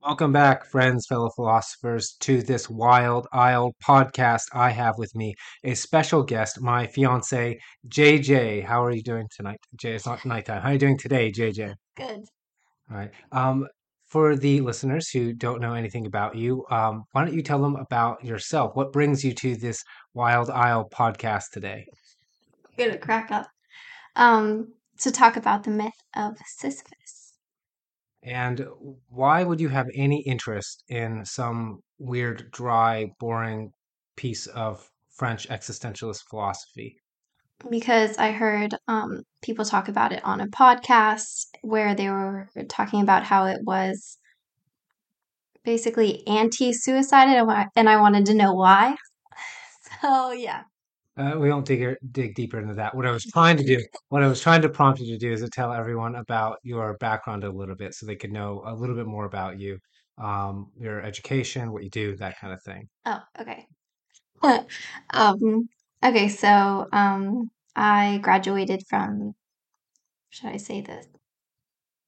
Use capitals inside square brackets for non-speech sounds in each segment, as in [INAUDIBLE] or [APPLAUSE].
Welcome back, friends, fellow philosophers, to this Wild Isle podcast. I have with me a special guest, my fiance, JJ. How are you doing tonight? Jay, it's not nighttime. How are you doing today, JJ? Good. All right. Um, for the listeners who don't know anything about you, um, why don't you tell them about yourself? What brings you to this Wild Isle podcast today? I'm gonna crack up. Um, to talk about the myth of Sisyphus. And why would you have any interest in some weird, dry, boring piece of French existentialist philosophy? Because I heard um, people talk about it on a podcast where they were talking about how it was basically anti-suicide, and I and I wanted to know why. [LAUGHS] So yeah, Uh, we won't dig dig deeper into that. What I was [LAUGHS] trying to do, what I was trying to prompt you to do, is to tell everyone about your background a little bit, so they could know a little bit more about you, um, your education, what you do, that kind of thing. Oh, okay. [LAUGHS] um, okay, so um, I graduated from, should I say this?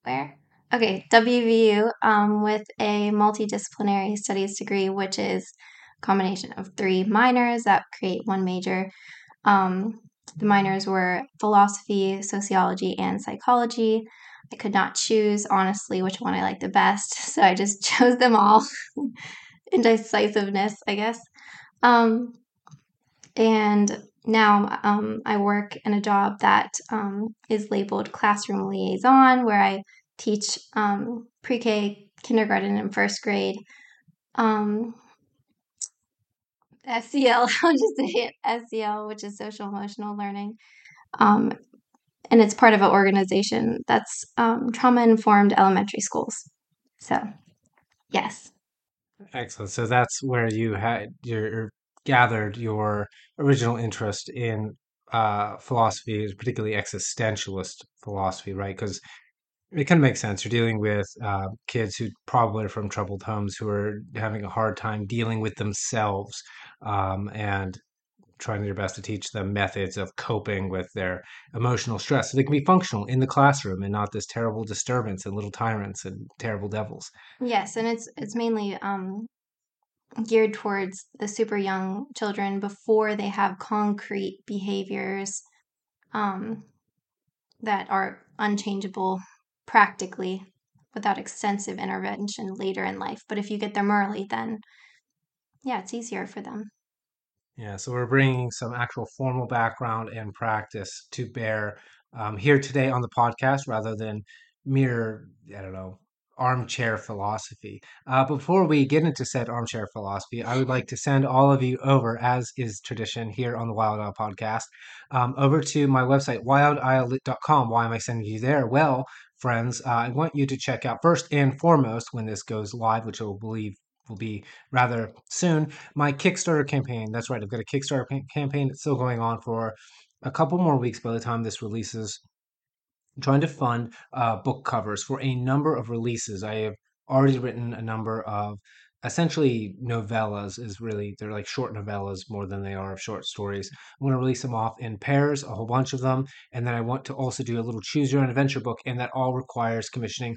Where? Okay, WVU um, with a multidisciplinary studies degree, which is combination of three minors that create one major. Um, the minors were philosophy, sociology, and psychology. I could not choose, honestly, which one I liked the best, [LAUGHS] so I just [LAUGHS] chose them all. [LAUGHS] Indecisiveness, I guess. Um, and now um, I work in a job that um, is labeled classroom liaison, where I teach um, pre K, kindergarten, and first grade. SEL, [LAUGHS] I'll just say it SEL, which is social emotional learning. Um, and it's part of an organization that's um, trauma informed elementary schools. So, yes. Excellent. So that's where you had your gathered your original interest in uh, philosophy, particularly existentialist philosophy, right? Because it kind of makes sense. You're dealing with uh, kids who probably are from troubled homes who are having a hard time dealing with themselves um, and trying their best to teach them methods of coping with their emotional stress so they can be functional in the classroom and not this terrible disturbance and little tyrants and terrible devils. Yes, and it's it's mainly um, geared towards the super young children before they have concrete behaviors um, that are unchangeable practically without extensive intervention later in life. But if you get them early, then yeah, it's easier for them. Yeah, so we're bringing some actual formal background and practice to bear um, here today on the podcast rather than mere, I don't know, armchair philosophy. Uh, before we get into said armchair philosophy, I would like to send all of you over, as is tradition here on the Wild Isle podcast, um, over to my website, wildislelit.com. Why am I sending you there? Well, friends, uh, I want you to check out first and foremost when this goes live, which I believe will be rather soon. My Kickstarter campaign. That's right. I've got a Kickstarter campaign. It's still going on for a couple more weeks by the time this releases. I'm trying to fund uh, book covers for a number of releases. I have already written a number of essentially novellas is really they're like short novellas more than they are of short stories i'm going to release them off in pairs a whole bunch of them and then i want to also do a little choose your own adventure book and that all requires commissioning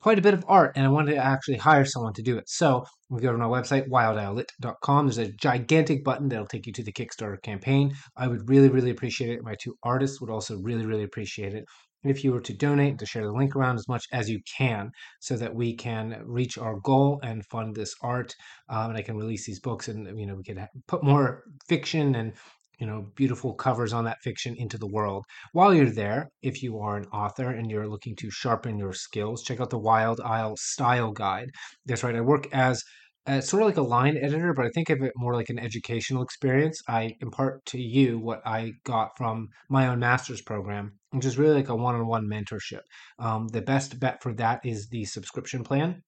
quite a bit of art and I wanted to actually hire someone to do it. So we go to my website, wildislelit.com. There's a gigantic button that'll take you to the Kickstarter campaign. I would really, really appreciate it. My two artists would also really, really appreciate it if you were to donate to share the link around as much as you can so that we can reach our goal and fund this art um, and i can release these books and you know we can put more fiction and you know, beautiful covers on that fiction into the world. While you're there, if you are an author and you're looking to sharpen your skills, check out the Wild Isle Style Guide. That's right, I work as uh, sort of like a line editor, but I think of it more like an educational experience. I impart to you what I got from my own master's program, which is really like a one on one mentorship. Um, the best bet for that is the subscription plan.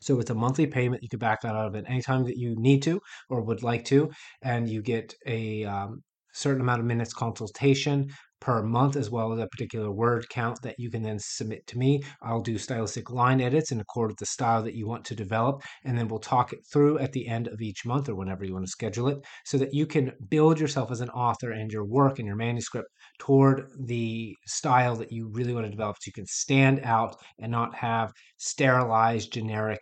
So it's a monthly payment. You can back that out of it anytime that you need to or would like to, and you get a um, certain amount of minutes consultation per month, as well as a particular word count that you can then submit to me. I'll do stylistic line edits in accord with the style that you want to develop, and then we'll talk it through at the end of each month or whenever you want to schedule it, so that you can build yourself as an author and your work and your manuscript toward the style that you really want to develop, so you can stand out and not have sterilized generic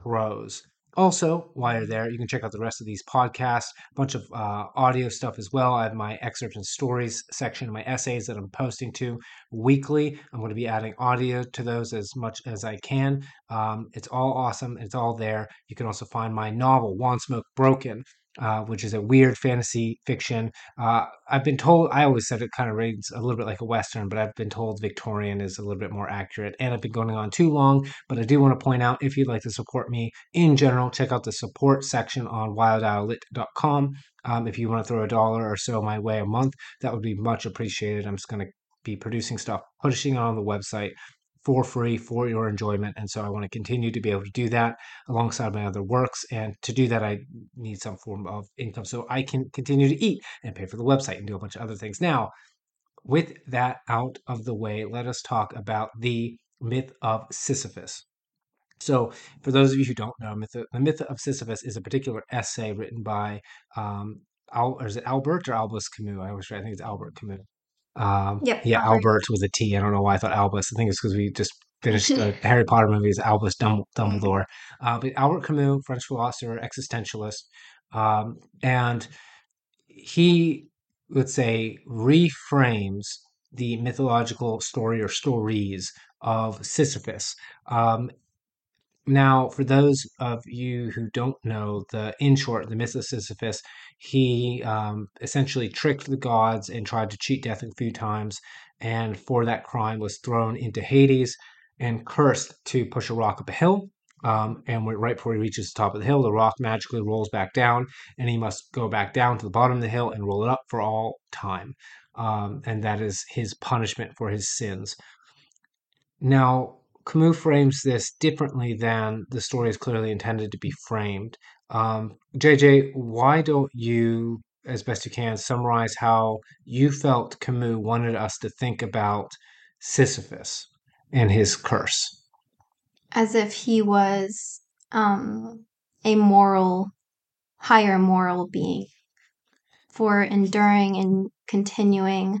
prose. Also, while you're there, you can check out the rest of these podcasts, a bunch of uh, audio stuff as well. I have my excerpts and stories section, my essays that I'm posting to weekly. I'm going to be adding audio to those as much as I can. Um, it's all awesome. It's all there. You can also find my novel, Wandsmoke Broken, uh, which is a weird fantasy fiction. Uh, I've been told, I always said it kind of reads a little bit like a Western, but I've been told Victorian is a little bit more accurate. And I've been going on too long, but I do want to point out if you'd like to support me in general, check out the support section on wildislelit.com. Um, if you want to throw a dollar or so my way a month, that would be much appreciated. I'm just going to be producing stuff, pushing it on the website for free for your enjoyment. And so I want to continue to be able to do that alongside my other works. And to do that, I need some form of income so I can continue to eat and pay for the website and do a bunch of other things. Now, with that out of the way, let us talk about the myth of Sisyphus. So, for those of you who don't know, myth, the myth of Sisyphus is a particular essay written by, um, Al, or is it Albert or Albus Camus? I always I think it's Albert Camus. Um, Yep, yeah, Albert. Albert with a T. I don't know why I thought Albus. I think it's because we just finished the [LAUGHS] Harry Potter movies, Albus Dum- Dumbledore. Uh, but Albert Camus, French philosopher, existentialist, um, and he, let's say, reframes the mythological story or stories of Sisyphus. Um, now, for those of you who don't know, the in short, the myth of Sisyphus, he um, essentially tricked the gods and tried to cheat death a few times, and for that crime was thrown into Hades and cursed to push a rock up a hill. Um, and right before he reaches the top of the hill, the rock magically rolls back down, and he must go back down to the bottom of the hill and roll it up for all time. Um, and that is his punishment for his sins. Now, Camus frames this differently than the story is clearly intended to be framed. Um, JJ, why don't you, as best you can, summarize how you felt Camus wanted us to think about Sisyphus and his curse? As if he was um, a moral, higher moral being for enduring and continuing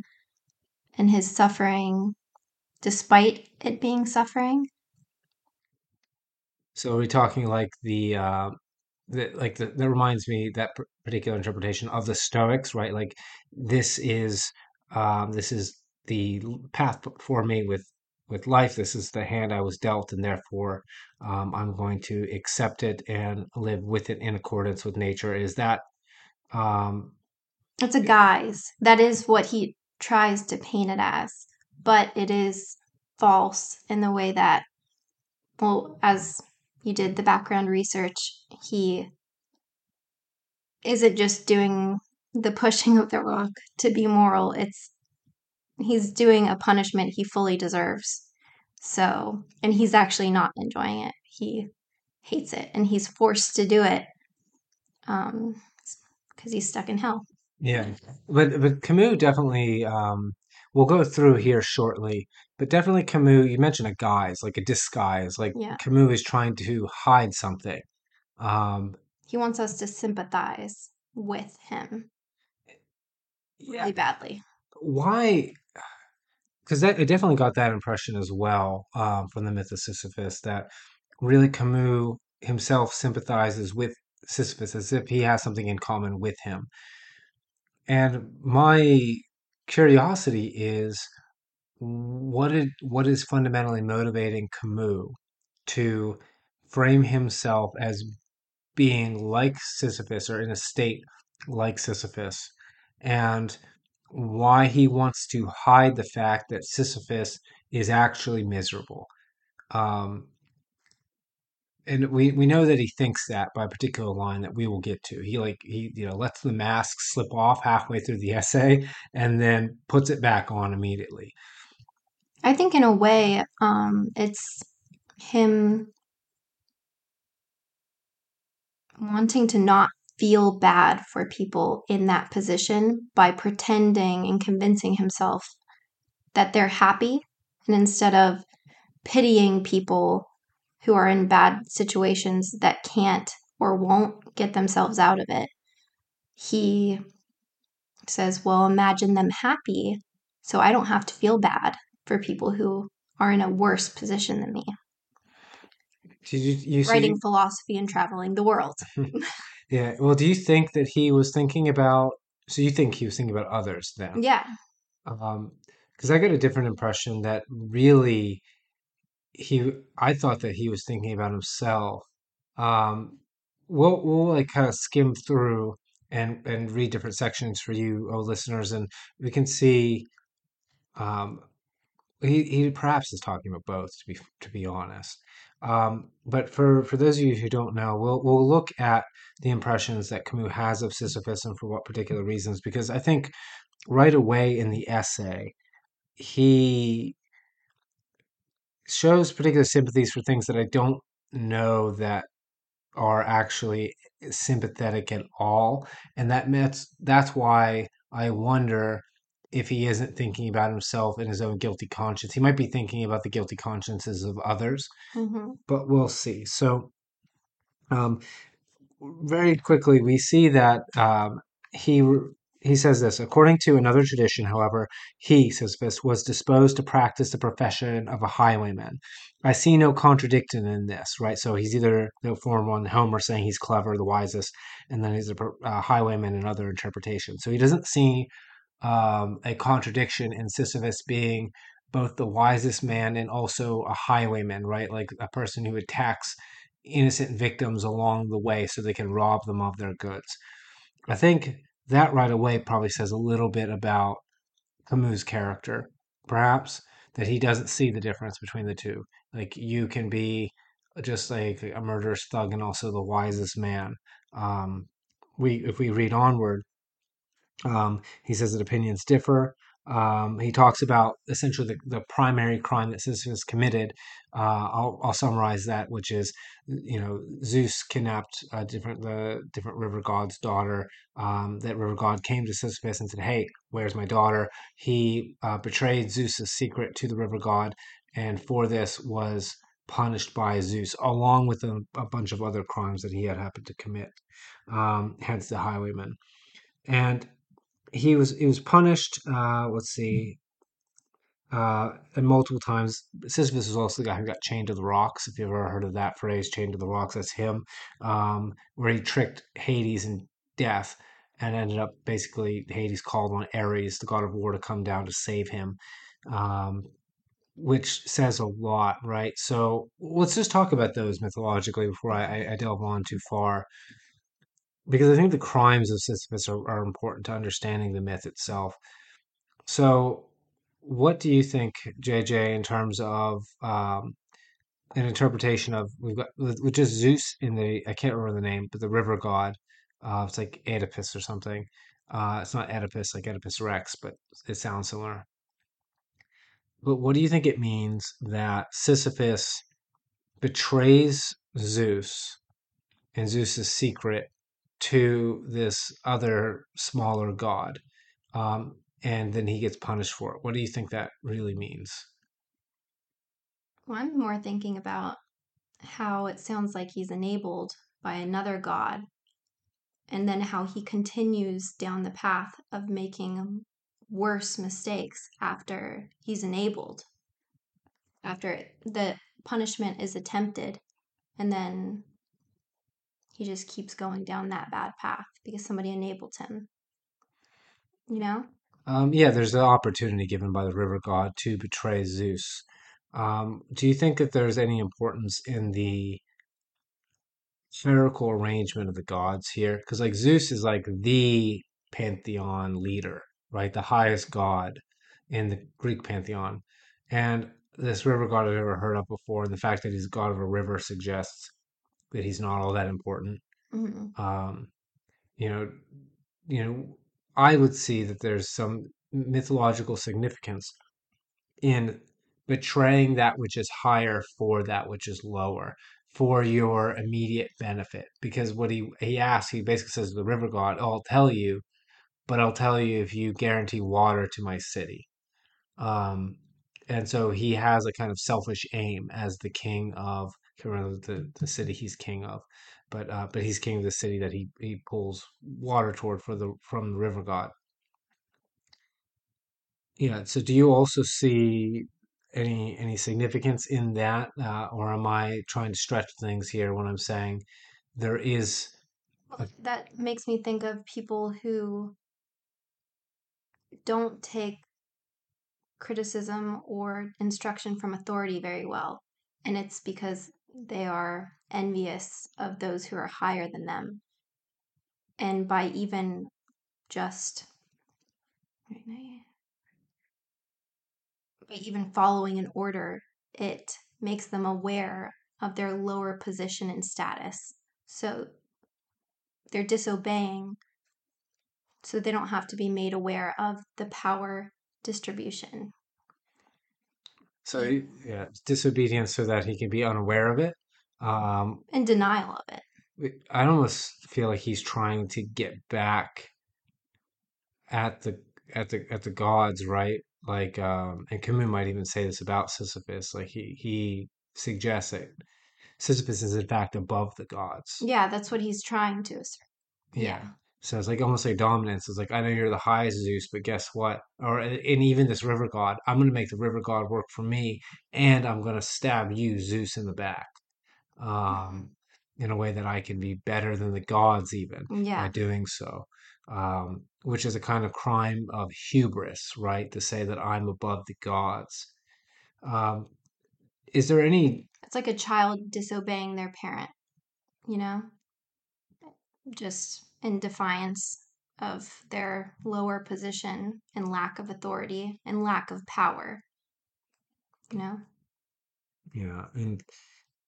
in his suffering despite it being suffering. So are we talking like the uh, the like the, that reminds me that particular interpretation of the Stoics, right? Like this is um, this is the path for me with with life. This is the hand I was dealt, and therefore um, I'm going to accept it and live with it in accordance with nature. Is that um, It's a guise. That is what he tries to paint it as, but it is false in the way that, well, as you did the background research, he isn't just doing the pushing of the rock to be moral. It's he's doing a punishment he fully deserves. So, and he's actually not enjoying it. He hates it and he's forced to do it um because he's stuck in hell. Yeah, but but Camus definitely um we'll go through here shortly, but definitely Camus, you mentioned a guise, like a disguise, like Yeah. Camus is trying to hide something. Um He wants us to sympathize with him yeah, really badly. why? Because that I definitely got that impression as well um, from the myth of Sisyphus that really Camus himself sympathizes with Sisyphus as if he has something in common with him. And my curiosity is what what is fundamentally motivating Camus to frame himself as being like Sisyphus or in a state like Sisyphus, and why he wants to hide the fact that Sisyphus is actually miserable. Um, and we, we know that he thinks that by a particular line that we will get to. He like he you know lets the mask slip off halfway through the [LAUGHS] essay and then puts it back on immediately. I think in a way, um, it's him wanting to not feel bad for people in that position by pretending and convincing himself that they're happy and instead of pitying people who are in bad situations that can't or won't get themselves out of it he says well imagine them happy so i don't have to feel bad for people who are in a worse position than me Did you you writing see? philosophy and traveling the world. [LAUGHS] Yeah. Well, do you think that he was thinking about? So you think he was thinking about others then? Yeah. Um, because I get a different impression that really he. I thought that he was thinking about himself. Um, we'll we'll like kind of skim through and and read different sections for you, oh listeners, and we can see. Um, He he perhaps is talking about both, to be to be honest. Um, but for for those of you who don't know, we'll we'll look at the impressions that Camus has of Sisyphus and for what particular reasons, because I think right away in the essay he shows particular sympathies for things that I don't know that are actually sympathetic at all, and that that's that's why I wonder if he isn't thinking about himself and his own guilty conscience. He might be thinking about the guilty consciences of others, hmm but we'll see. So, um, very quickly, we see that um, he he says this. According to another tradition, however, he Sisyphus was disposed to practice the profession of a highwayman. I see no contradiction in this, right? So he's either the form one Homer saying he's clever, the wisest, and then he's a uh, highwayman in other interpretations. So he doesn't see um, a contradiction in Sisyphus being both the wisest man and also a highwayman, right? Like a person who attacks innocent victims along the way so they can rob them of their goods. I think that right away probably says a little bit about Camus' character, perhaps that he doesn't see the difference between the two. Like you can be just like a murderous thug and also the wisest man. Um, we if we read onward, um, he says that opinions differ. Um, he talks about essentially the, the primary crime that Sisyphus committed. Uh, I'll, I'll summarize that, which is, you know, Zeus kidnapped uh, different the different river god's daughter. Um, that river god came to Sisyphus and said, "Hey, where's my daughter?" He uh, betrayed Zeus's secret to the river god, and for this was punished by Zeus, along with a, a bunch of other crimes that he had happened to commit. Um, hence the highwayman. And he was he was punished. Uh, let's see, uh, and multiple times. Sisyphus was also the guy who got chained to the rocks. If you've ever heard of that phrase, chained to the rocks, that's him. Um, where he tricked Hades and death, and ended up basically Hades called on Ares, the god of war, to come down to save him. Um, which says a lot, right? So let's just talk about those mythologically before I, I delve on too far because I think the crimes of Sisyphus are, are important to understanding the myth itself. So, what do you think, JJ, in terms of um, an interpretation of we've got which is Zeus in the I can't remember the name, but the river god. Uh, it's like Oedipus or something. Uh, it's not Oedipus like Oedipus Rex, but it sounds similar. But what do you think it means that Sisyphus betrays Zeus and Zeus's secret to this other smaller god, um, and then he gets punished for it. What do you think that really means? Well, I'm more thinking about how it sounds like he's enabled by another god, and then how he continues down the path of making worse mistakes after he's enabled, after the punishment is attempted, and then he just keeps going down that bad path because somebody enabled him, you know? Um, yeah, there's the opportunity given by the river god to betray Zeus. Um, do you think that there's any importance in the spherical arrangement of the gods here? Because like Zeus is like the pantheon leader, right? The highest god in the Greek pantheon. And this river god I've never heard of before, and the fact that he's god of a river suggests that he's not all that important. hmm Um, you know, you know, I would see that there's some mythological significance in betraying that which is higher for that which is lower for your immediate benefit. Because what he he asks he basically says to the river god oh, i'll tell you but i'll tell you if you guarantee water to my city. Um and so he has a kind of selfish aim as the king of The, the city he's king of but uh but he's king of the city that he he pulls water toward for the from the river god yeah so do you also see any any significance in that, uh, or am I trying to stretch things here when I'm saying there is Well, that makes me think of people who don't take criticism or instruction from authority very well. And it's because they are envious of those who are higher than them. And by even just by even following an order, it makes them aware of their lower position and status. So they're disobeying so they don't have to be made aware of the power distribution. So yeah, disobedience so that he can be unaware of it. Um, and denial of it. I almost feel like he's trying to get back at the at the at the gods, right? Like, um, and Camus might even say this about Sisyphus. Like he he suggests that Sisyphus is in fact above the gods. Yeah, that's what he's trying to assert. Yeah. yeah. So it's like almost like dominance. It's like I know you're the highest Zeus, but guess what? Or and even this river god, I'm going to make the river god work for me, and I'm going to stab you, Zeus, in the back, um, in a way that I can be better than the gods even yeah. by doing so. Um, which is a kind of crime of hubris, right? To say that I'm above the gods. Um, is there any? It's like a child disobeying their parent, you know, just in defiance of their lower position and lack of authority and lack of power. You know? Yeah. And,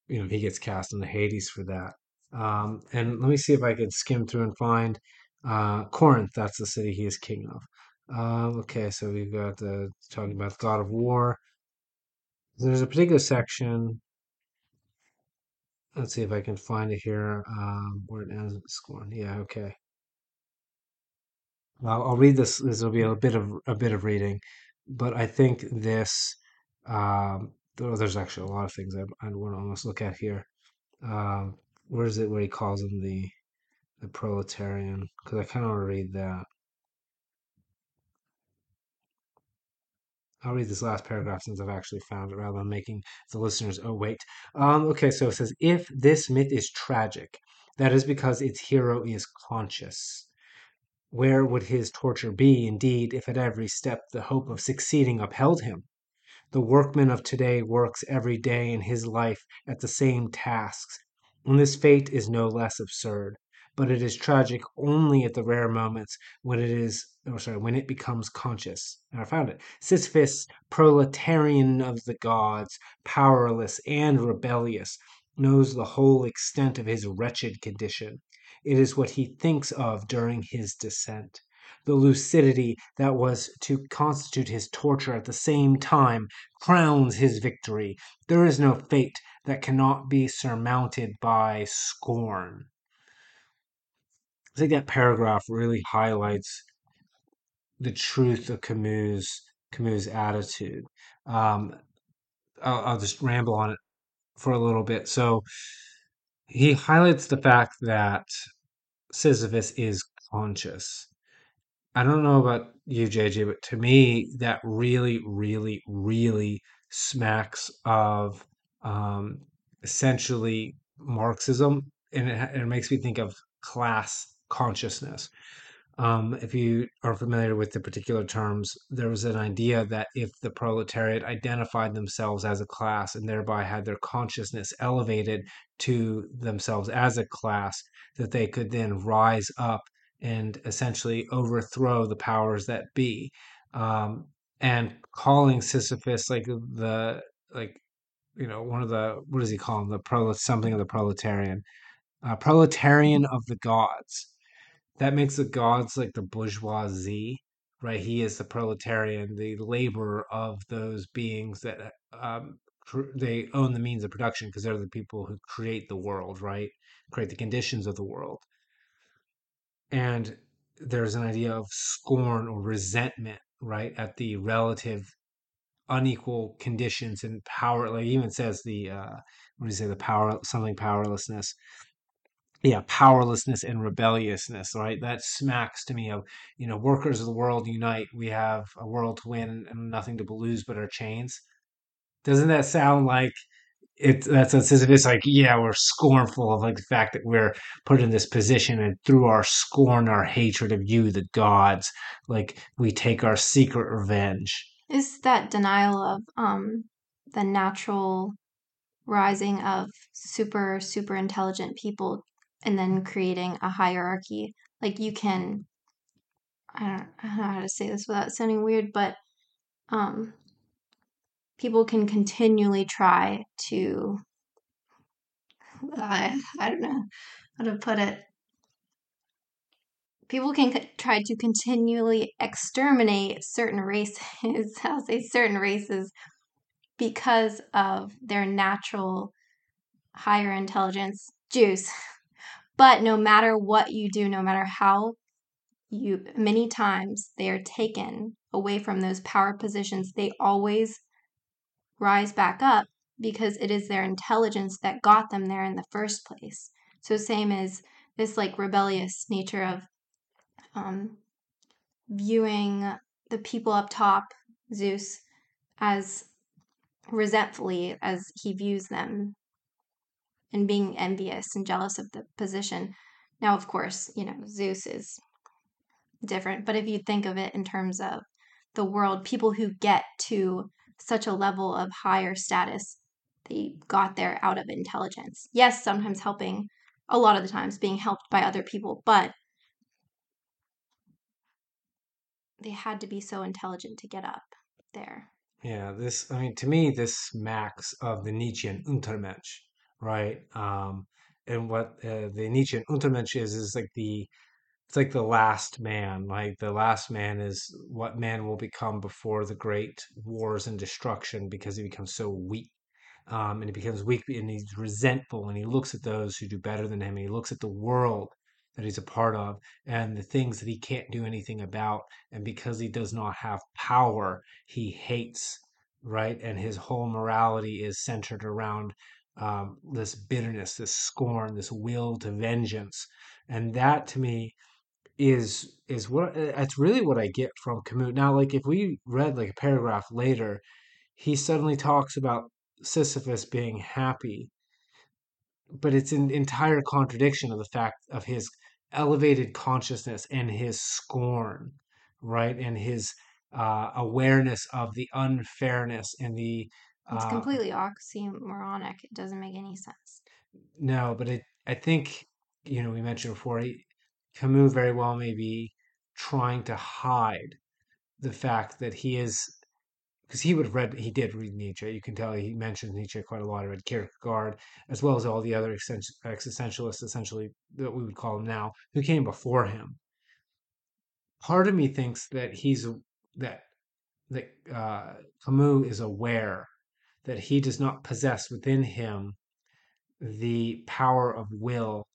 you know, he gets cast into Hades for that. Um, and let me see if I can skim through and find uh, Corinth. That's the city he is king of. Um, okay, so we've got the talking about the God of War. There's a particular section. Let's see if I can find it here. Um, where it ends. With scorn. Yeah. Okay. I'll, I'll read this. This will be a bit of a bit of reading, but I think this. Um, there's actually a lot of things I, I want to almost look at here. Um, where is it where he calls him the the proletarian? Because I kind of want to read that. I'll read this last paragraph since I've actually found it rather than making the listeners oh wait. Um, okay, so it says if this myth is tragic, that is because its hero is conscious. Where would his torture be, indeed, if at every step the hope of succeeding upheld him? The workman of today works every day in his life at the same tasks, and this fate is no less absurd. But it is tragic only at the rare moments when it is, or sorry, when it becomes conscious. And I found it. Sisyphus, proletarian of the gods, powerless and rebellious, knows the whole extent of his wretched condition. It is what he thinks of during his descent. The lucidity that was to constitute his torture at the same time crowns his victory. There is no fate that cannot be surmounted by scorn. I think that paragraph really highlights the truth of Camus' Camus' attitude. Um, I'll, I'll just ramble on it for a little bit. So he highlights the fact that Sisyphus is conscious. I don't know about you, JJ, but to me, that really, really, really smacks of um, essentially Marxism, and it, it makes me think of class consciousness. Um, if you are familiar with the particular terms, there was an idea that if the proletariat identified themselves as a class and thereby had their consciousness elevated to themselves as a class, that they could then rise up and essentially overthrow the powers that be. Um, and calling Sisyphus like the like you know one of the what does he call him the pro something of the proletarian uh, proletarian of the gods that makes the gods like the bourgeoisie right? He is the proletarian the labor of those beings that um, they own the means of production because they're the people who create the world right? Create the conditions of the world. And there's an idea of scorn or resentment right at the relative unequal conditions and power like even says the uh what do you say the power something powerlessness yeah powerlessness and rebelliousness right that smacks to me of you know workers of the world unite we have a world to win and nothing to lose but our chains Doesn't that sound like it? That's what Sisyphus like. Yeah, we're scornful of like the fact that we're put in this position, and through our scorn, our hatred of you, the gods, like we take our secret revenge. Is that denial of um the natural rising of super super intelligent people and then creating a hierarchy? Like you can I don't, I don't know how to say this without sounding weird, but um people can continually try to I I don't know how to put it. People can c- try to continually exterminate certain races. [LAUGHS] I'll say certain races because of their natural higher intelligence juice. But no matter what you do, no matter how you many times they are taken away from those power positions, they always rise back up because it is their intelligence that got them there in the first place. So same as this like rebellious nature of um, viewing the people up top, Zeus, as resentfully as he views them and being envious and jealous of the position. Now, of course, you know, Zeus is different, but if you think of it in terms of the world, people who get to such a level of higher status, they got there out of intelligence. Yes, sometimes helping, a lot of the times being helped by other people, but they had to be so intelligent to get up there. Yeah, this, I mean, to me, this smacks of the Nietzschean Untermensch, right? Um, and what uh, the Nietzschean Untermensch is, is like the, it's like the last man. Like the last man is what man will become before the great wars and destruction because he becomes so weak um, and he becomes weak and he's resentful and he looks at those who do better than him and he looks at the world that he's a part of and the things that he can't do anything about and because he does not have power he hates right and his whole morality is centered around um, this bitterness this scorn this will to vengeance and that to me is is what that's really what i get from camus now like if we read like a paragraph later he suddenly talks about Sisyphus being happy, but it's an entire contradiction of the fact of his elevated consciousness and his scorn, right? And his uh, awareness of the unfairness and the It's uh, completely oxymoronic. It doesn't make any sense. no, but it, I think, you know, we mentioned before, he, Camus very well may be trying to hide the fact that he is because he would have read, he did read Nietzsche. You can tell he mentions Nietzsche quite a lot. He read Kierkegaard, as well as all the other existentialists, essentially, that we would call them now, who came before him. Part of me thinks that he's, that, that uh, Camus is aware that he does not possess within him the power of will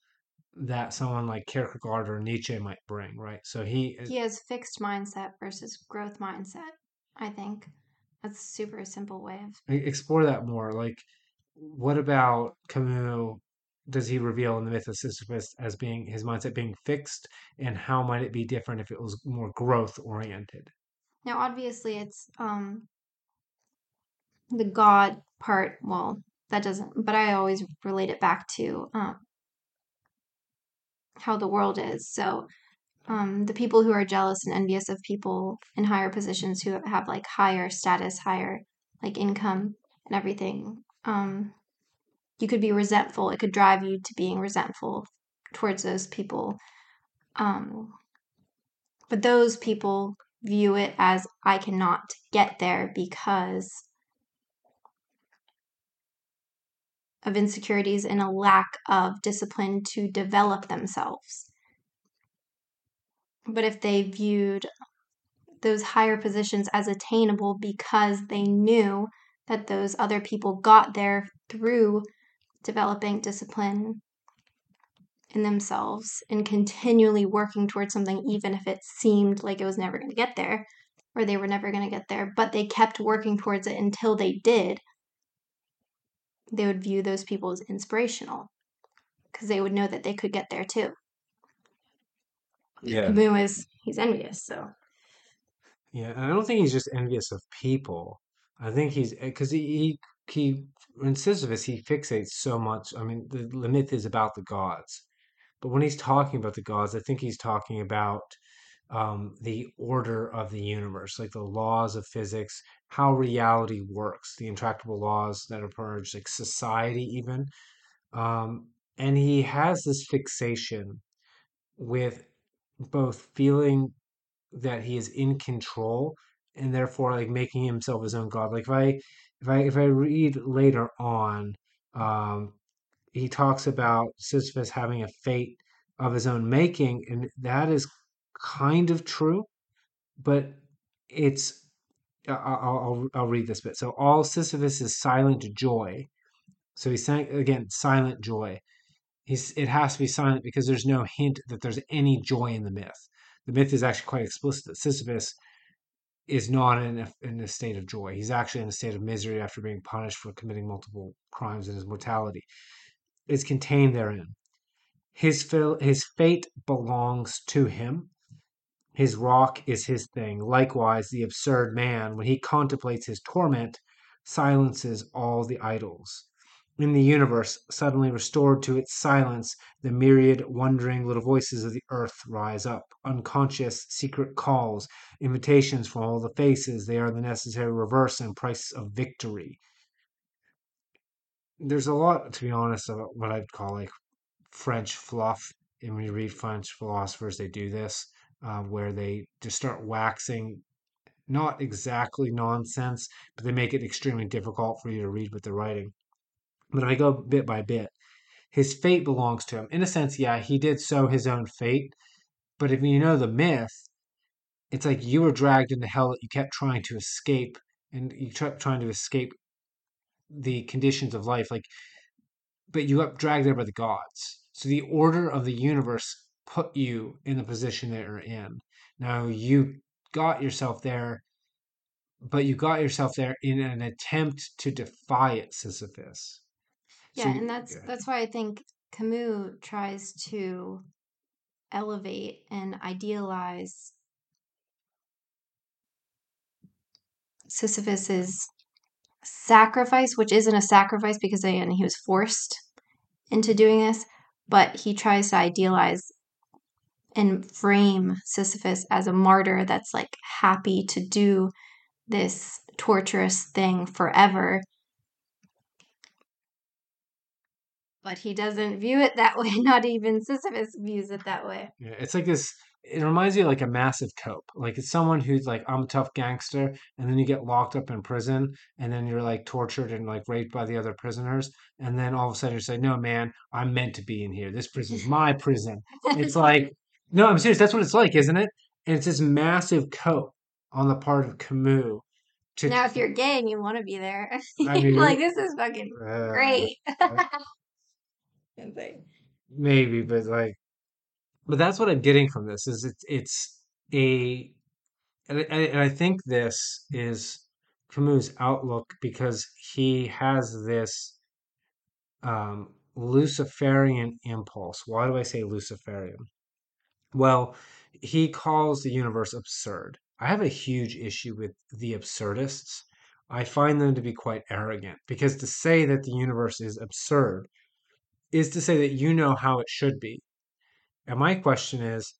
that someone like Kierkegaard or Nietzsche might bring, right? So he He has fixed mindset versus growth mindset, I think. That's a super simple way of explore that more. Like, what about Camus? Does he reveal in the myth of Sisyphus as being his mindset being fixed, and how might it be different if it was more growth oriented? now obviously it's um the God part, well, that doesn't but I always relate it back to um how the world is. So um, the people who are jealous and envious of people in higher positions who have like higher status, higher like income and everything. Um, you could be resentful. It could drive you to being resentful towards those people. Um, but those people view it as I cannot get there because of insecurities and a lack of discipline to develop themselves. But if they viewed those higher positions as attainable because they knew that those other people got there through developing discipline in themselves and continually working towards something, even if it seemed like it was never going to get there or they were never going to get there, but they kept working towards it until they did, they would view those people as inspirational because they would know that they could get there too. Yeah. Camus is he's envious, so Yeah, and I don't think he's just envious of people. I think he's because he, he he in Sisyphus he fixates so much. I mean, the, the myth is about the gods, but when he's talking about the gods, I think he's talking about um, the order of the universe, like the laws of physics, how reality works, the intractable laws that emerge, like society even. Um, and he has this fixation with both feeling that he is in control and therefore like making himself his own god. Like if I if I if I read later on, um, he talks about Sisyphus having a fate of his own making, and that is kind of true, but it's I'll, I'll, I'll read this bit. So all Sisyphus is silent joy. So he's saying again, silent joy. He's it has to be silent because there's no hint that there's any joy in the myth. The myth is actually quite explicit that Sisyphus is not in a, in a state of joy. He's actually in a state of misery after being punished for committing multiple crimes and his mortality. is contained therein. His his fate belongs to him. His rock is his thing. Likewise, the absurd man, when he contemplates his torment, silences all the idols. In the universe, suddenly restored to its silence, the myriad wondering little voices of the earth rise up, unconscious, secret calls, invitations from all the faces. They are the necessary reverse and price of victory. There's a lot, to be honest, about what I'd call like French fluff. And when you read French philosophers, they do this, uh, where they just start waxing not exactly nonsense, but they make it extremely difficult for you to read what they're writing. But if I go bit by bit, his fate belongs to him. In a sense, yeah, he did sow his own fate. But if you know the myth, it's like you were dragged into hell that you kept trying to escape, and you kept trying to escape the conditions of life. Like, but you got dragged there by the gods. So the order of the universe put you in the position that you're in. Now you got yourself there, but you got yourself there in an attempt to defy it, Sisyphus. So Yeah, and that's that's why I think Camus tries to elevate and idealize Sisyphus's sacrifice, which isn't a sacrifice because again, he was forced into doing this, but he tries to idealize and frame Sisyphus as a martyr that's like happy to do this torturous thing forever. But he doesn't view it that way. [LAUGHS] Not even Sisyphus views it that way. yeah, it's like this. It reminds you of like a massive cope. Like it's someone who's like, I'm a tough gangster, and then you get locked up in prison, and then you're like tortured and like raped by the other prisoners, and then all of a sudden you say, No, man, I'm meant to be in here. This prison's my prison. It's [LAUGHS] like, no, I'm serious. That's what it's like, isn't it? And it's this massive cope on the part of Camus to, now, if you're gay and you want to be there, I [LAUGHS] mean, like, this is fucking uh, great. [LAUGHS] maybe, but like, but that's what I'm getting from this is it's it's a and I, and I think this is Camus' outlook because he has this um, Luciferian impulse. Why do I say Luciferian? Well, he calls the universe absurd. I have a huge issue with the absurdists. I find them to be quite arrogant because to say that the universe is absurd is to say that you know how it should be. And my question is,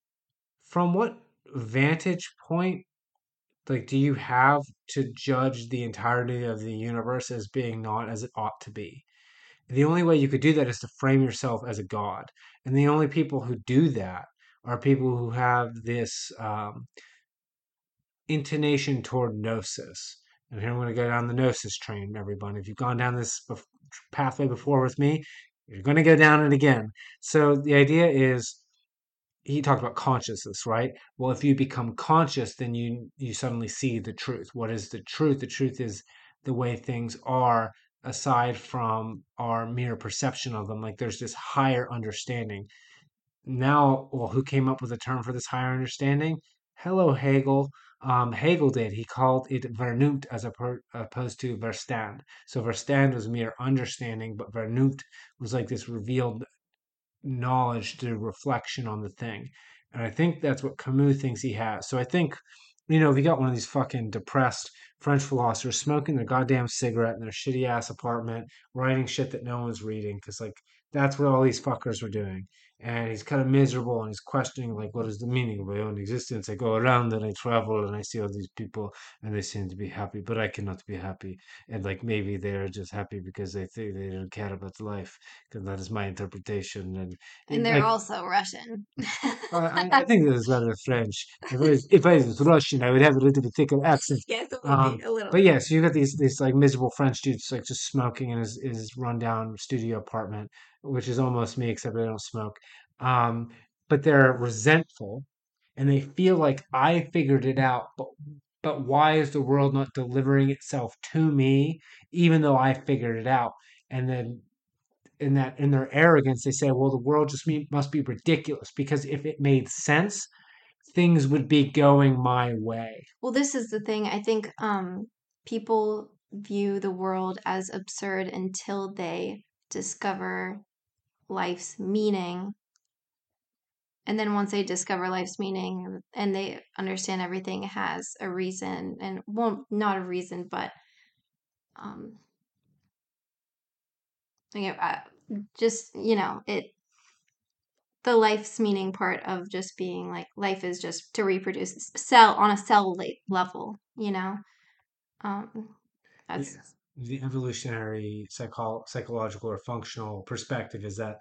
from what vantage point like do you have to judge the entirety of the universe as being not as it ought to be? The only way you could do that is to frame yourself as a god. And the only people who do that are people who have this um, intonation toward gnosis. And here I'm going to go down the gnosis train, everyone. If you've gone down this pathway before with me, you're going to go down it again. So the idea is he talked about consciousness, right? Well, if you become conscious, then you you suddenly see the truth. What is the truth? The truth is the way things are aside from our mere perception of them. Like there's this higher understanding. Now, well, who came up with the term for this higher understanding? Hello, Hegel. Um, Hegel did. He called it Vernunft as opposed to Verstand. So Verstand was mere understanding, but Vernunft was like this revealed knowledge through reflection on the thing. And I think that's what Camus thinks he has. So I think you know, if you got one of these fucking depressed French philosophers smoking their goddamn cigarette in their shitty ass apartment, writing shit that no one's reading, because like that's what all these fuckers were doing. And he's kind of miserable and he's questioning like what is the meaning of my own existence? I go around and I travel and I see all these people and they seem to be happy, but I cannot be happy. And like maybe they're just happy because they think they don't care about life, because that is my interpretation. And And they're like also Russian. I, [LAUGHS] I I think this is rather French. If I was, if I was Russian, I would have a little bit thicker accent. [LAUGHS] yes, it would Um, be a little but yes yeah, so you got these these like miserable French dudes like just smoking in his his rundown studio apartment, which is almost me except I don't smoke. Um, but they're resentful and they feel like I figured it out, but but why is the world not delivering itself to me, even though I figured it out? And then in that in their arrogance, they say, well, the world just must be ridiculous because if it made sense, things would be going my way. Well, this is the thing. I think um, people view the world as absurd until they discover life's meaning. And then once they discover life's meaning and they understand everything has a reason and well, not a reason, but um, you know, uh, just you know, it the life's meaning part of just being like life is just to reproduce cell on a cell level, you know. Um, that's. The evolutionary psycho- psychological or functional perspective is that,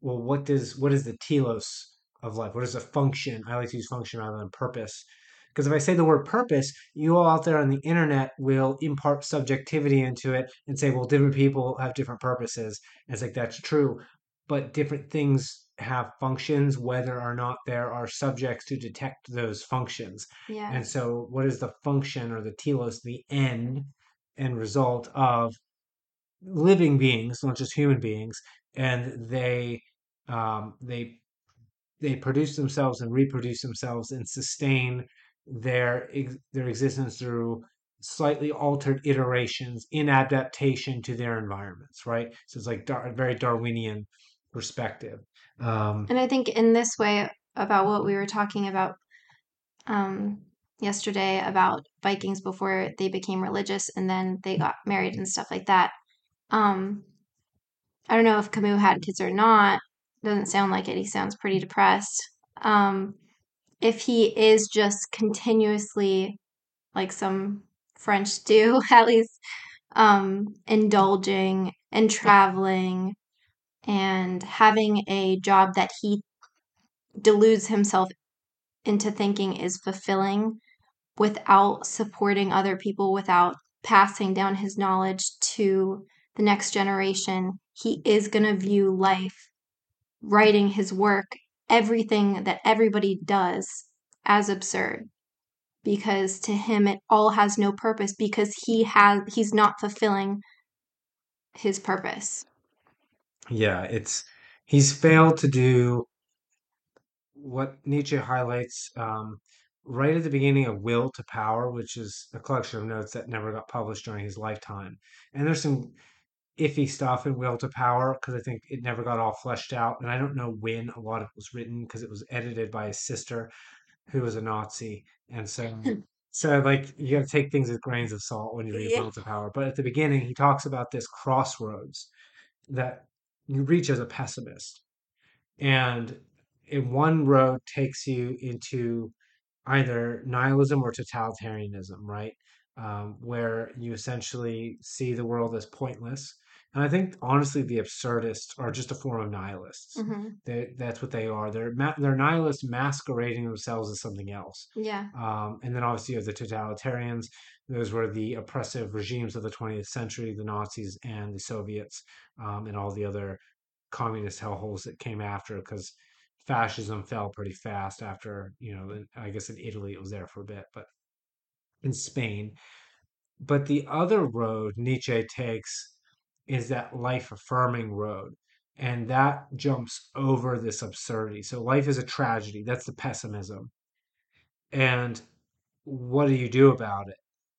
well, what does what is the telos of life? What is the function? I like to use function rather than purpose. Because if I say the word purpose, you all out there on the internet will impart subjectivity into it and say, well, different people have different purposes. And it's like, that's true. But different things have functions, whether or not there are subjects to detect those functions. yeah. And so, what is the function or the telos, the end and result of living beings, not just human beings? And they um, they they produce themselves and reproduce themselves and sustain their their existence through slightly altered iterations in adaptation to their environments, right? So it's like dar- very Darwinian perspective. Um, And I think in this way about what we were talking about um, yesterday about Vikings before they became religious and then they got married and stuff like that. Um, I don't know if Camus had kids or not. Doesn't sound like it. He sounds pretty depressed. Um, if he is just continuously, like some French do, [LAUGHS] at least, um, indulging and traveling and having a job that he deludes himself into thinking is fulfilling without supporting other people, without passing down his knowledge to the next generation, he is going to view life, writing his work, everything that everybody does as absurd because to him it all has no purpose because he has he's not fulfilling his purpose. yeah, it's he's failed to do what Nietzsche highlights um, right at the beginning of Will to Power, which is a collection of notes that never got published during his lifetime. And there's some iffy stuff in Will to Power because I think it never got all fleshed out. And I don't know when a lot of it was written because it was edited by his sister, who was a Nazi. And so, [LAUGHS] so like you got to take things with grains of salt when you read Yeah. Will to Power. But at the beginning, he talks about this crossroads that you reach as a pessimist and in one road takes you into either nihilism or totalitarianism, right? Um, where you essentially see the world as pointless. And I think honestly, the absurdists are just a form of nihilists. hmm They, that's what they are. They're ma- they're nihilists masquerading themselves as something else. Yeah. Um, and then obviously you have the totalitarians. Those were the oppressive regimes of the 20th century, the Nazis and the Soviets, um, and all the other communist hellholes that came after because fascism fell pretty fast after, you know, I guess in Italy it was there for a bit, but in Spain. But the other road Nietzsche takes is that life affirming road. And that jumps over this absurdity. So life is a tragedy. That's the pessimism. And what do you do about it?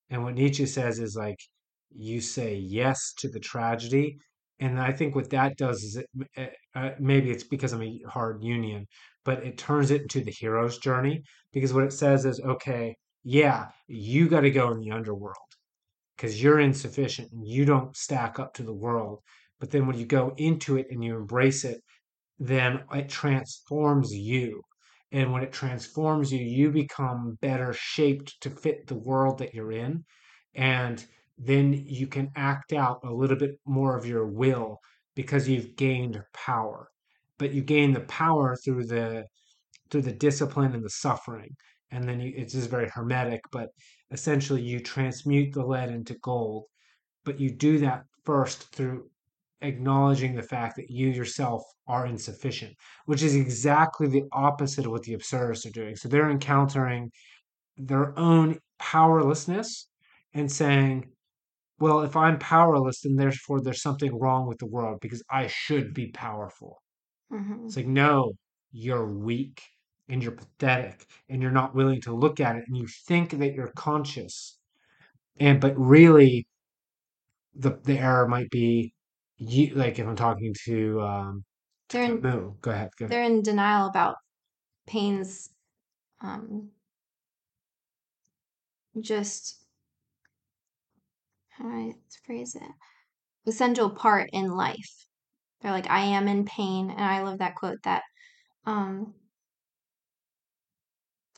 And what Nietzsche says is like, you say yes to the tragedy. And I think what that does is it, uh, uh, maybe it's because I'm a hard Jungian, but it turns it into the hero's journey. Because what it says is, okay, yeah, you got to go in the underworld because you're insufficient and you don't stack up to the world. But then when you go into it and you embrace it, then it transforms you. And when it transforms you, you become better shaped to fit the world that you're in. And then you can act out a little bit more of your will because you've gained power. But you gain the power through the through the discipline and the suffering. And then you, it's just very hermetic, but essentially you transmute the lead into gold. But you do that first through acknowledging the fact that you yourself are insufficient, which is exactly the opposite of what the absurdists are doing. So they're encountering their own powerlessness and saying, well, if I'm powerless, then therefore there's something wrong with the world because I should be powerful. hmm It's like, no, you're weak and you're pathetic and you're not willing to look at it and you think that you're conscious. And but really the the error might be you like if I'm talking to um They're in. Go ahead, go ahead. they're in denial about pain's um just how do I phrase it? Essential part in life. They're like, I am in pain, and I love that quote that um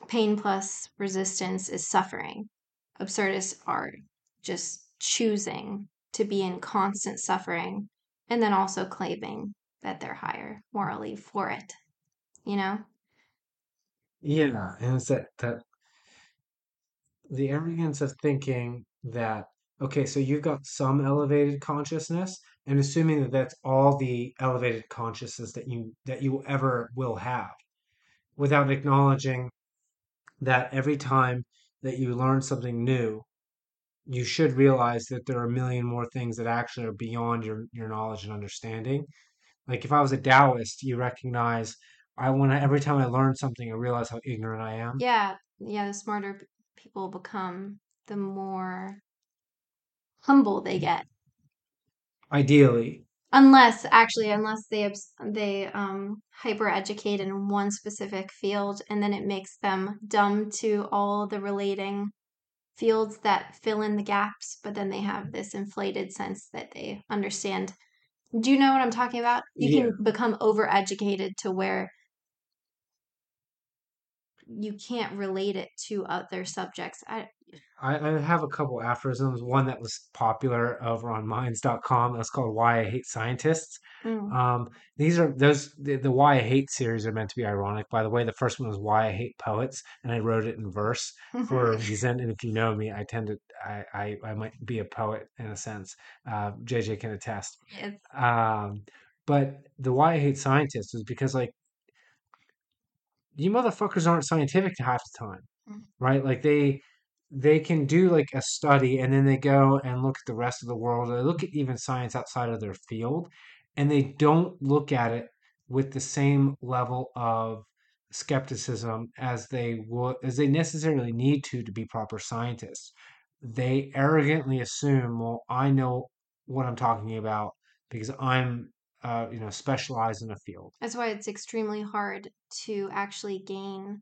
pain plus resistance is suffering. Absurdists are just choosing to be in constant suffering and then also claiming that they're higher morally for it, you know? Yeah, and it's that that the arrogance of thinking that okay, so you've got some elevated consciousness and assuming that that's all the elevated consciousness that you that you ever will have without acknowledging that every time that you learn something new, you should realize that there are a million more things that actually are beyond your your knowledge and understanding. Like if I was a Taoist, you recognize I want to every time I learn something, I realize how ignorant I am. Yeah, yeah, the smarter people become, the more humble they get. Ideally, Unless, actually, unless they they um hyper educate in one specific field, and then it makes them dumb to all the relating fields that fill in the gaps, but then they have this inflated sense that they understand. Do you know what I'm talking about? You yeah. can become overeducated to where you can't relate it to other subjects. I I, I have a couple aphorisms. One that was popular over on Minds.com. That's called "Why I Hate Scientists." mm, Um, these are those the, the "Why I Hate" series are meant to be ironic. By the way, the first one was "Why I Hate Poets," and I wrote it in verse for a [LAUGHS] reason. And if you know me, I tend to I I, I might be a poet in a sense. Uh, JJ can attest. it's Um, but the "Why I Hate Scientists" is because like you motherfuckers aren't scientific half the time mm, right? Like they they can do like a study and then they go and look at the rest of the world. They look at even science outside of their field, and they don't look at it with the same level of skepticism as they would as they necessarily need to to be proper scientists. They arrogantly assume, well, I know what I'm talking about because I'm uh, you know specialized in a field. that's why it's extremely hard to actually gain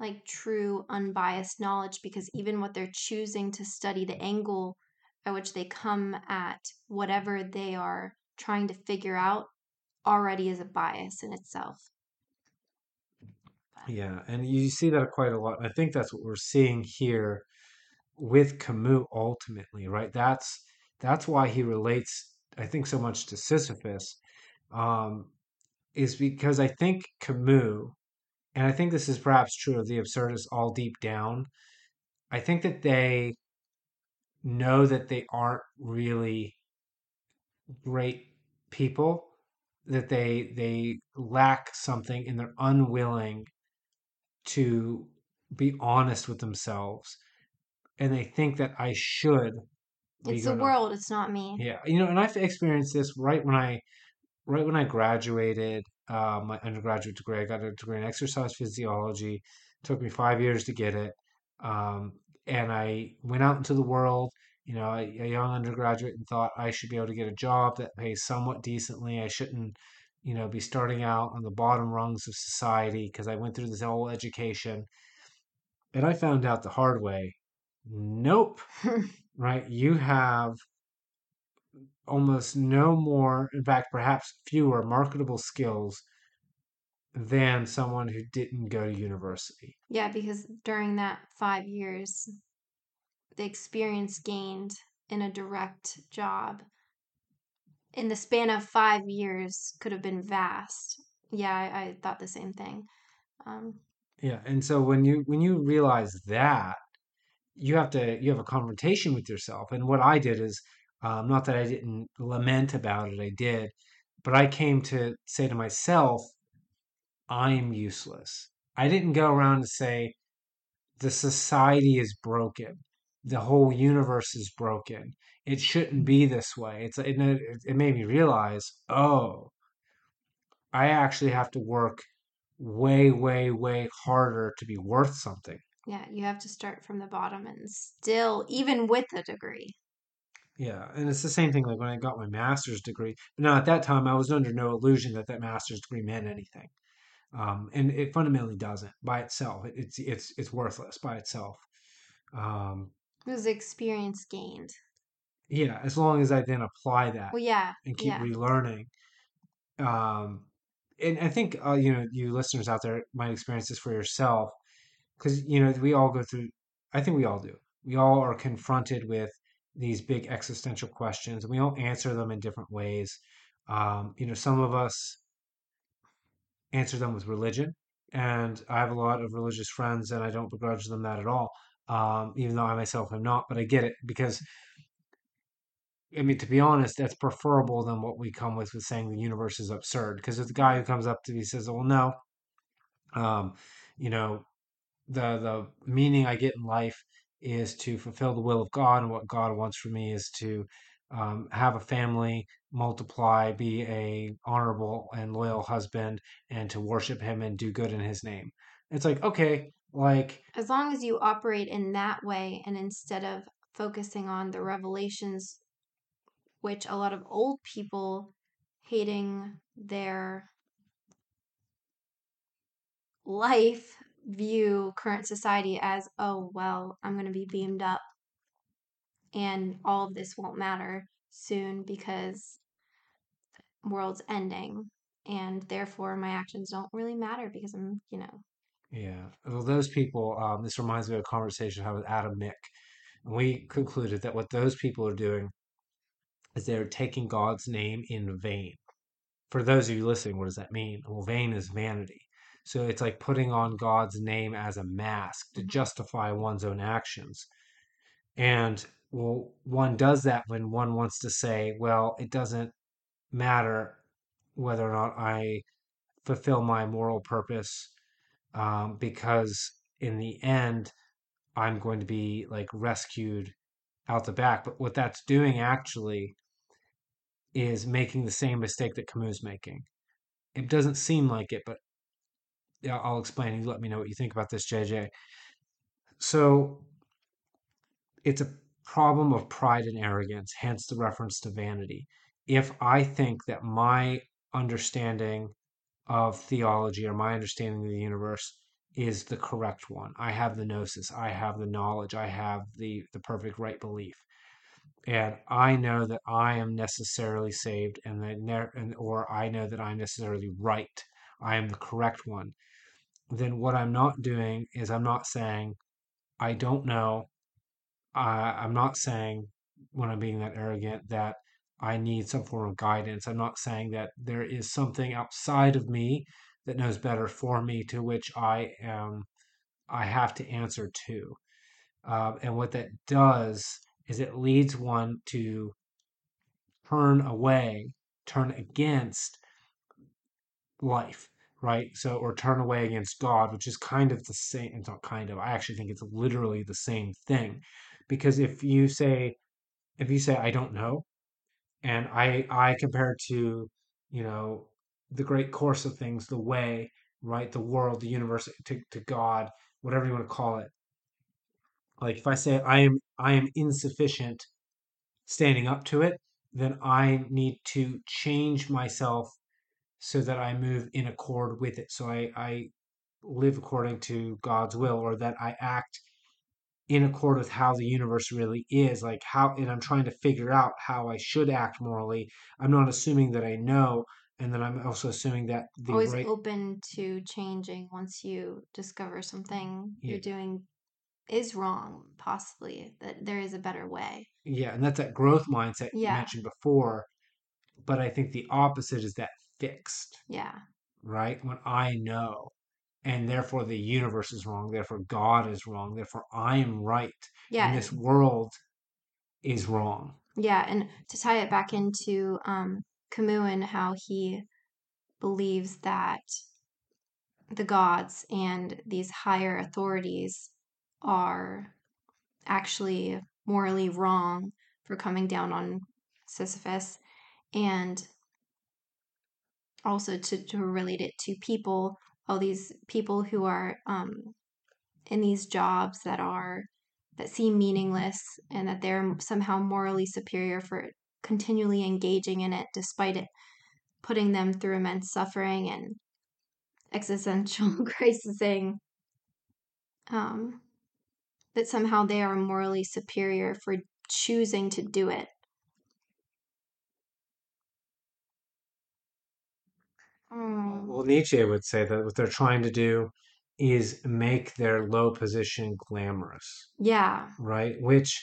like true unbiased knowledge because even what they're choosing to study, the angle at which they come at whatever they are trying to figure out already is a bias in itself. Yeah, and you see that quite a lot. I think that's what we're seeing here with Camus ultimately, right? That's that's why he relates, I think, so much to Sisyphus, um, is because I think Camus, and I think this is perhaps true of the absurdists all deep down, I think that they know that they aren't really great people, that they they lack something and they're unwilling to be honest with themselves. And they think that I should It's the world, it's not me. Yeah, you know, and I've experienced this right when I right when I graduated uh, my undergraduate degree. I got a degree in exercise physiology. took me five years to get it, um, and I went out into the world. You know, a, a young undergraduate, and thought I should be able to get a job that pays somewhat decently. I shouldn't, you know, be starting out on the bottom rungs of society because I went through this whole education And I found out the hard way. Nope. [LAUGHS] right? You have almost no more, in fact, perhaps fewer marketable skills than someone who didn't go to university. Yeah, because during that five years, the experience gained in a direct job in the span of five years could have been vast. Yeah, I, I thought the same thing. Um, Yeah, and so when you when you realize that, you have to you have a confrontation with yourself. And what I did is, um, not that I didn't lament about it, I did, but I came to say to myself, I am useless. I didn't go around and say the society is broken. The whole universe is broken. It shouldn't be this way. It's it, it made me realize, oh, I actually have to work way, way, way harder to be worth something. yeah, you have to start from the bottom and still, even with a degree. Yeah, and it's the same thing like when I got my master's degree. But now at that time, I was under no illusion that that master's degree meant anything, um, and it fundamentally doesn't by itself. It, it's it's it's worthless by itself. Um, It was experience gained. yeah, as long as I then apply that Well, yeah, and keep yeah. relearning. Um, and I think uh, you know you listeners out there might experience this for yourself because you know we all go through. I think we all do. We all are confronted with these big existential questions, and we all answer them in different ways. Um, you know, some of us answer them with religion, and I have a lot of religious friends, and I don't begrudge them that at all. Um, even though I myself am not, but I get it because I mean, to be honest, that's preferable than what we come with with saying the universe is absurd. Because if the guy who comes up to me says, "Well, no, um, you know, the the meaning I get in life is to fulfill the will of God, and what God wants for me is to um, have a family, multiply, be a honorable and loyal husband, and to worship Him and do good in His name." It's like, okay, like, As long as you operate in that way and instead of focusing on the revelations, which a lot of old people hating their life view current society as, oh, well, I'm going to be beamed up and all of this won't matter soon because world's ending and therefore my actions don't really matter because I'm, you know, yeah. Well, those people. Um, this reminds me of a conversation I had with Adam Mick, and we concluded that what those people are doing is they're taking God's name in vain. For those of you listening, what does that mean? Well, vain is vanity. So it's like putting on God's name as a mask to justify one's own actions. And well, one does that when one wants to say, well, it doesn't matter whether or not I fulfill my moral purpose um, because in the end, I'm going to be like rescued out the back. But what that's doing actually is making the same mistake that Camus making. It doesn't seem like it, but I'll explain. You let me know what you think about this, JJ. So it's a problem of pride and arrogance, hence the reference to vanity. If I think that my understanding of theology or my understanding of the universe is the correct one, I have the gnosis, I have the knowledge, I have the, the perfect right belief, and I know that I am necessarily saved, and that ne- and, or I know that I'm necessarily right, I am the correct one, then what I'm not doing is I'm not saying I don't know I, I'm not saying when I'm being that arrogant that I need some form of guidance. I'm not saying that there is something outside of me that knows better for me to which I am I have to answer to. Um, and what that does is it leads one to turn away, turn against life, right? So, or turn away against God, which is kind of the same. It's not kind of. I actually think it's literally the same thing, because if you say if you say I don't know, and I I compare to you know the great course of things, the way, right, the world, the universe, to to God, whatever you want to call it. Like if I say I am I am insufficient standing up to it, then I need to change myself so that I move in accord with it. So I, I live according to God's will or that I act in accord with how the universe really is like how and i'm trying to figure out how i should act morally i'm not assuming that i know and then i'm also assuming that the Always right open to changing once you discover something yeah, you're doing is wrong, possibly, that there is a better way. yeah and that's that growth mindset you mentioned before but i think the opposite is that fixed yeah, right when i know and therefore the universe is wrong therefore god is wrong therefore i am right yeah and this world is wrong yeah. And to tie it back into um, Camus and how he believes that the gods and these higher authorities are actually morally wrong for coming down on Sisyphus, and also to, to relate it to people, all these people who are um, in these jobs that are that seem meaningless and that they're somehow morally superior for continually engaging in it despite it putting them through immense suffering and existential [LAUGHS] crisising. Um, that somehow they are morally superior for choosing to do it well mm, nietzsche would say that what they're trying to do is make their low position glamorous yeah right? Which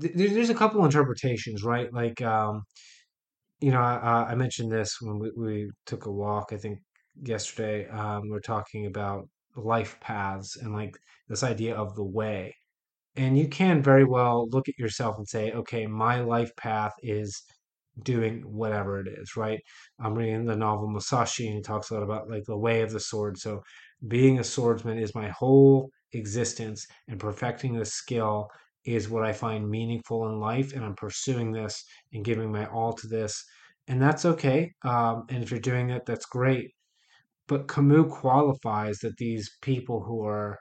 th- there's a couple interpretations, right? Like, um, you know, I, I mentioned this when we, we took a walk, I think yesterday. Um, we are talking about life paths and like this idea of the way. And you can very well look at yourself and say, okay, my life path is doing whatever it is, right? I'm reading the novel Musashi and he talks a lot about like the way of the sword. So being a swordsman is my whole existence and perfecting this skill is what I find meaningful in life. And I'm pursuing this and giving my all to this. And that's okay. Um, and if you're doing it, that's great. But Camus qualifies that these people who are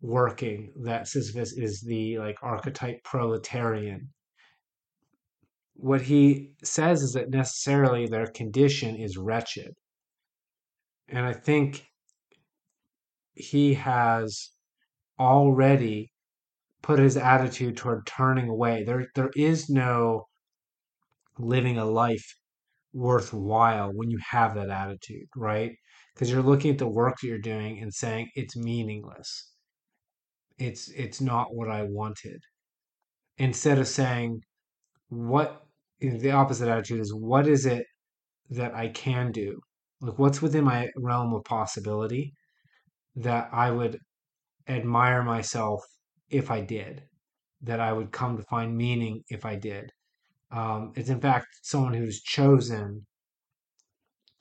working that Sisyphus is the like archetype proletarian. What he says is that necessarily their condition is wretched. And I think he has already put his attitude toward turning away. There there is no living a life worthwhile when you have that attitude, right? Because you're looking at the work that you're doing and saying it's meaningless. It's it's not what I wanted. Instead of saying what the opposite attitude is what is it that I can do? Like what's within my realm of possibility that I would admire myself if I did, that I would come to find meaning if I did. Um, it's in fact someone who's chosen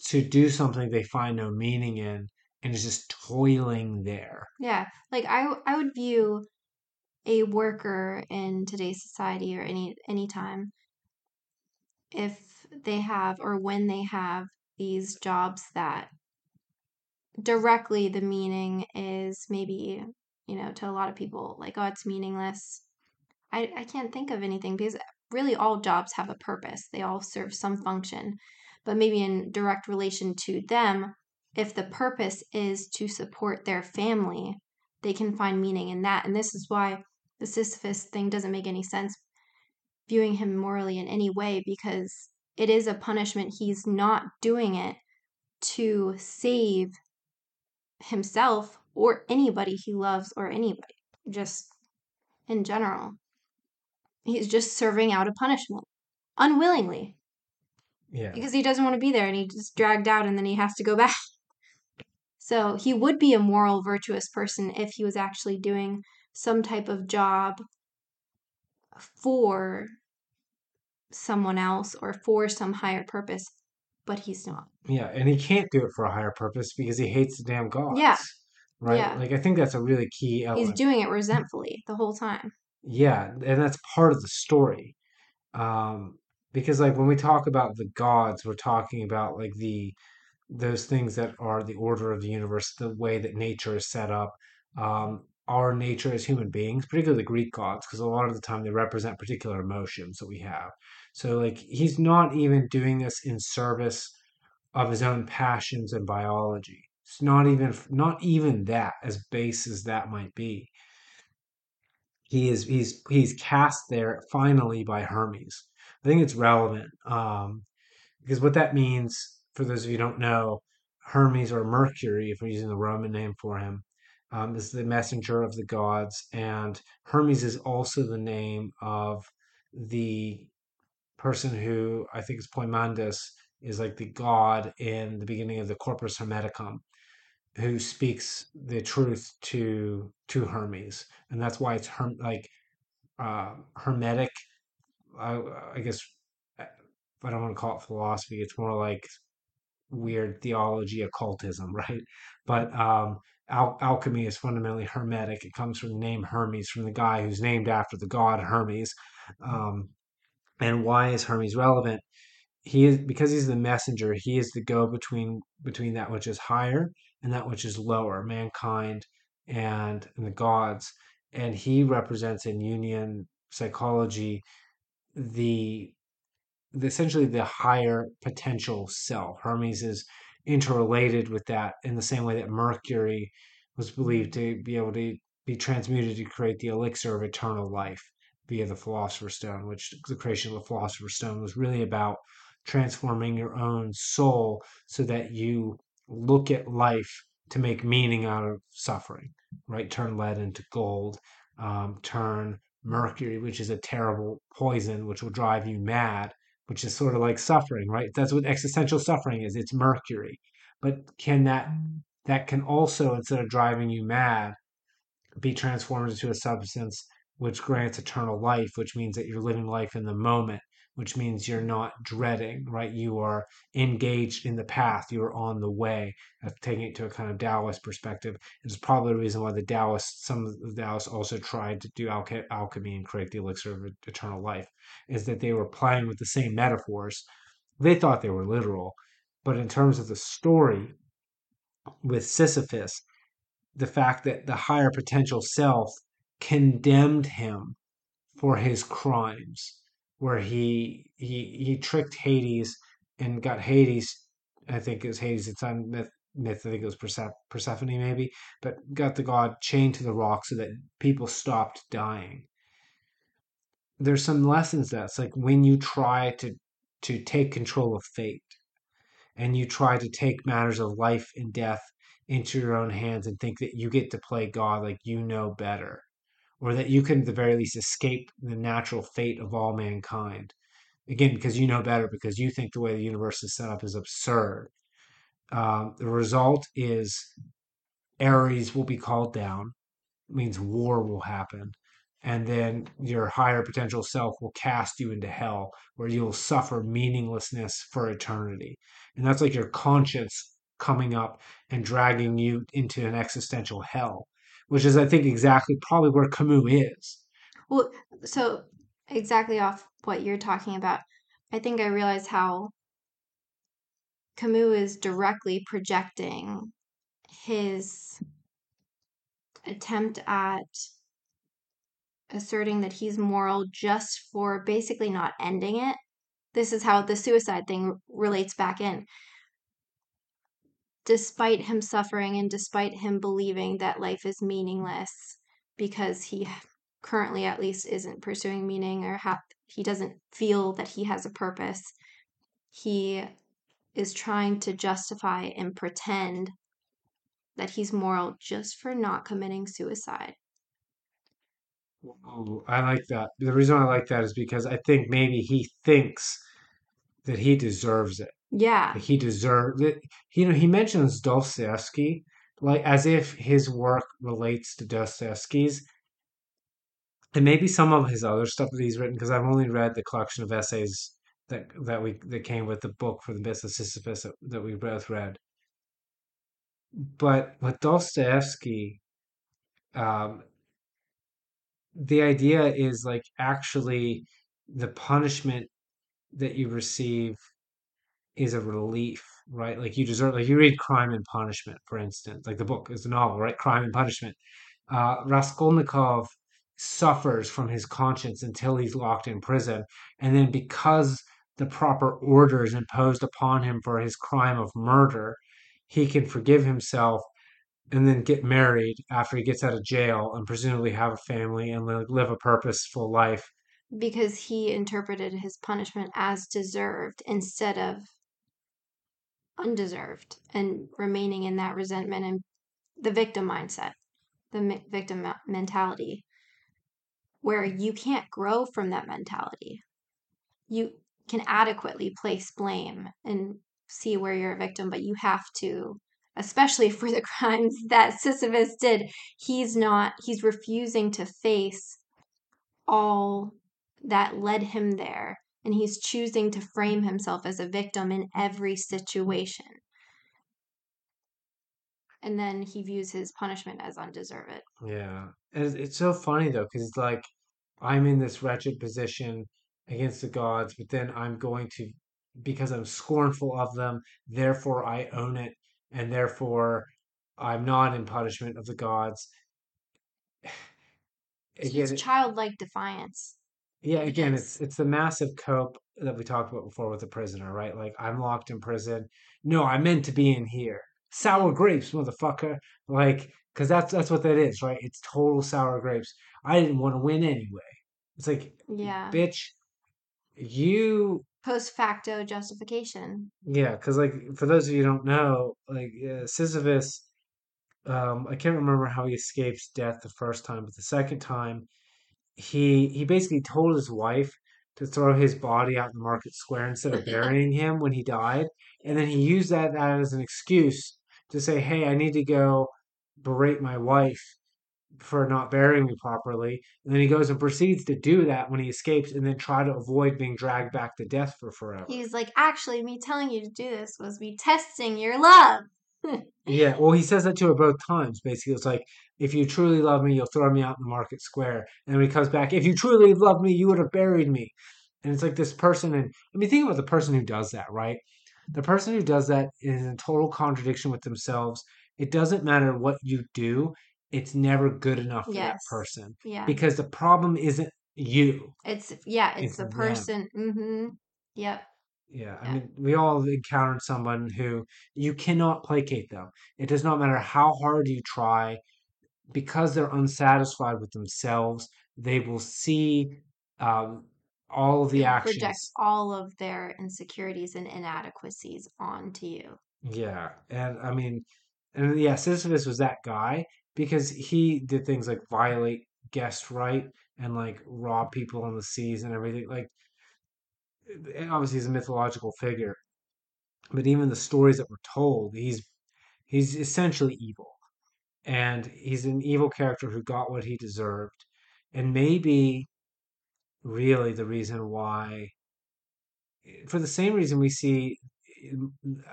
to do something they find no meaning in and is just toiling there. yeah like i i would view a worker in today's society or any any time if they have or when they have these jobs that directly the meaning is maybe you know to a lot of people like oh it's meaningless. I i can't think of anything because really all jobs have a purpose. They all serve some function. But maybe in direct relation to them if the purpose is to support their family they can find meaning in that. And this is why the sisyphus thing doesn't make any sense viewing him morally in any way because it is a punishment he's not doing it to save himself or anybody he loves or anybody, just in general. He's just serving out a punishment unwillingly Yeah. because he doesn't want to be there and he just dragged out and then he has to go [LAUGHS] back. So he would be a moral, virtuous person if he was actually doing some type of job for someone else or for some higher purpose, but he's not. Yeah, and he can't do it for a higher purpose because he hates the damn gods. Yeah. Right? yeah. Like I think that's a really key He's doing it resentfully the whole time. Yeah, and that's part of the story. Um, because like when we talk about the gods, we're talking about like the those things that are the order of the universe, the way that nature is set up, um, our nature as human beings, particularly the Greek gods, because a lot of the time they represent particular emotions that we have. So like he's not even doing this in service of his own passions and biology. It's not even not even that, as base as that might be. He is he's he's cast there finally by Hermes. I think it's relevant um, because what that means, for those of you don't know, Hermes or Mercury, if we're using the Roman name for him, um, is the messenger of the gods, and Hermes is also the name of the person who I think is Poimandres is like the god in the beginning of the Corpus Hermeticum, who speaks the truth to to Hermes, and that's why it's herm like uh, hermetic. I, I guess uh, I don't want to call it philosophy. It's more like weird theology, occultism, [LAUGHS] right? But um, al- alchemy is fundamentally hermetic. It comes from the name Hermes, from the guy who's named after the god Hermes. Um, and why is Hermes relevant? He is because he's the messenger. He is the go between between that which is higher and that which is lower, mankind and, and the gods. And he represents in Jungian psychology the the, essentially the higher potential self. Hermes is interrelated with that in the same way that Mercury was believed to be able to be transmuted to create the elixir of eternal life via the Philosopher's Stone, which the creation of the Philosopher's Stone was really about transforming your own soul so that you look at life to make meaning out of suffering, right? Turn lead into gold, um, turn mercury, which is a terrible poison, which will drive you mad, which is sort of like suffering, right? That's what existential suffering is. It's mercury. But can that mm. that can also, instead of driving you mad, be transformed into a substance which grants eternal life, which means that you're living life in the moment, which means you're not dreading, right? You are engaged in the path, you are on the way. Of taking it to a kind of Taoist perspective, it's probably the reason why the Taoists, some of the Taoists also tried to do alch- alchemy and create the elixir of eternal life, is that they were playing with the same metaphors. They thought they were literal, but in terms of the story with Sisyphus, the fact that the higher potential self condemned him for his crimes, where he he he tricked Hades and got Hades. I think it was Hades. It's on myth. myth I think it was Perse- Persephone, maybe, but got the god chained to the rock so that people stopped dying. There's some lessons that's like when you try to to take control of fate and you try to take matters of life and death into your own hands and think that you get to play God like you know better, or that you can, at the very least, escape the natural fate of all mankind. Again, because you know better, because you think the way the universe is set up is absurd. Um, the result is Ares will be called down, means war will happen. And then your higher potential self will cast you into hell where you'll suffer meaninglessness for eternity. And that's like your conscience coming up and dragging you into an existential hell, which is, I think, exactly probably where Camus is. Well, so exactly off what you're talking about, I think I realize how Camus is directly projecting his attempt at asserting that he's moral just for basically not ending it. This is how the suicide thing relates back in. Despite him suffering and despite him believing that life is meaningless because he currently at least isn't pursuing meaning or ha- he doesn't feel that he has a purpose, he is trying to justify and pretend that he's moral just for not committing suicide. I like that. The reason I like that is because I think maybe he thinks that he deserves it. Yeah. He deserves it. You know, he mentions Dostoevsky like as if his work relates to Dostoevsky's, and maybe some of his other stuff that he's written. Because I've only read the collection of essays that that we that came with the book for the Myth of Sisyphus that, that we both read. But with Dostoevsky, um, the idea is like actually the punishment that you receive is a relief, right? Like you deserve, like you read Crime and Punishment, for instance, like the book is a novel, right? Crime and Punishment. Uh, Raskolnikov suffers from his conscience until he's locked in prison. And then because the proper order is imposed upon him for his crime of murder, he can forgive himself and then get married after he gets out of jail and presumably have a family and live a purposeful life because he interpreted his punishment as deserved instead of undeserved and remaining in that resentment and the victim mindset, the victim mentality, where you can't grow from that mentality. You can adequately place blame and see where you're a victim, but you have to, especially for the [LAUGHS] crimes that Sisyphus did, he's not, he's refusing to face all that led him there. And he's choosing to frame himself as a victim in every situation. And then he views his punishment as undeserved. Yeah. And it's so funny though, because it's like I'm in this wretched position against the gods, but then I'm going to, because I'm scornful of them, therefore I own it, and therefore I'm not in punishment of the gods. [SIGHS] Again, it's childlike defiance. Yeah, again, it's it's the massive cope that we talked about before with the prisoner, right? Like I'm locked in prison. No, I meant to be in here. Sour grapes, motherfucker. Like, because that's that's what that is, right? It's total sour grapes. I didn't want to win anyway. It's like, yeah, bitch, you post facto justification. Yeah, because like for those of you who don't know, like uh, Sisyphus, um, I can't remember how he escapes death the first time, but the second time he he basically told his wife to throw his body out in the market square instead of [LAUGHS] burying him when he died, and then he used that, that as an excuse to say, "Hey, I need to go berate my wife for not burying me properly." And then he goes and proceeds to do that when he escapes, and then try to avoid being dragged back to death for forever. He's like, "Actually, me telling you to do this was me testing your love." Yeah, well, he says that to her both times. Basically, it's like, if you truly love me, you'll throw me out in the market square. And when he comes back, if you truly love me, you would have buried me. And it's like this person, and I mean, think about the person who does that, right? The person who does that is in total contradiction with themselves. It doesn't matter what you do, it's never good enough for yes. that person. Yeah. Because the problem isn't you. It's, yeah, it's, it's the person. Mm-hmm. Yep. Yeah, I mean, we all encountered someone who you cannot placate them. It does not matter how hard you try, because they're unsatisfied with themselves, they will see um, all of the actions. Project all of their insecurities and inadequacies onto you. Yeah, and I mean, and yeah, Sisyphus was that guy because he did things like violate guest right and like rob people on the seas and everything. Like obviously he's a mythological figure, but even the stories that were told, he's he's essentially evil, and he's an evil character who got what he deserved, and maybe really the reason why, for the same reason we see,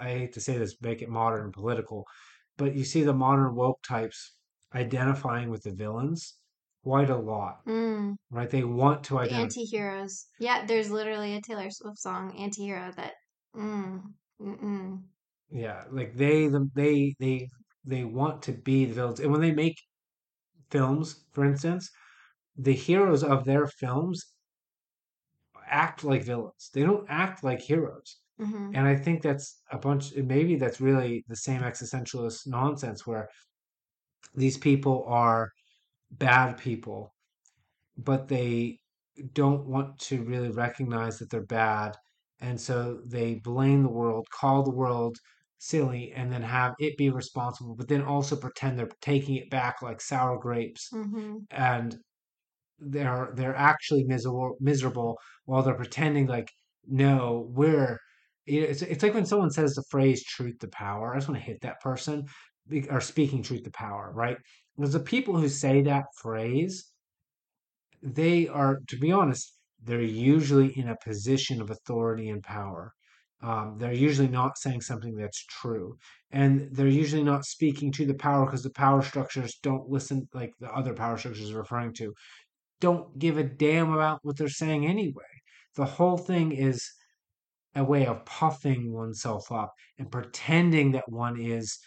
I hate to say this, make it modern and political, but you see the modern woke types identifying with the villains quite a lot, mm. right? They want to identify anti-heroes. Yeah, there's literally a Taylor Swift song, "Anti-hero," that. Mm. Yeah, like they, they, they, they want to be the villains, and when they make films, for instance, the heroes of their films act like villains. They don't act like heroes. Mm-hmm. And I think that's a bunch, maybe that's really the same existentialist nonsense where these people are bad people, but they don't want to really recognize that they're bad. And so they blame the world, call the world silly, and then have it be responsible, but then also pretend they're taking it back like sour grapes. Mm-hmm. And they're they're actually miserable miserable while they're pretending like no we're it's, it's like when someone says the phrase truth to power i just want to hit that person or speaking truth to power right because the people who say that phrase, they are, to be honest, they're usually in a position of authority and power. Um, they're usually not saying something that's true. And they're usually not speaking to the power because the power structures don't listen, like the other power structures are referring to, don't give a damn about what they're saying anyway. The whole thing is a way of puffing oneself up and pretending that one is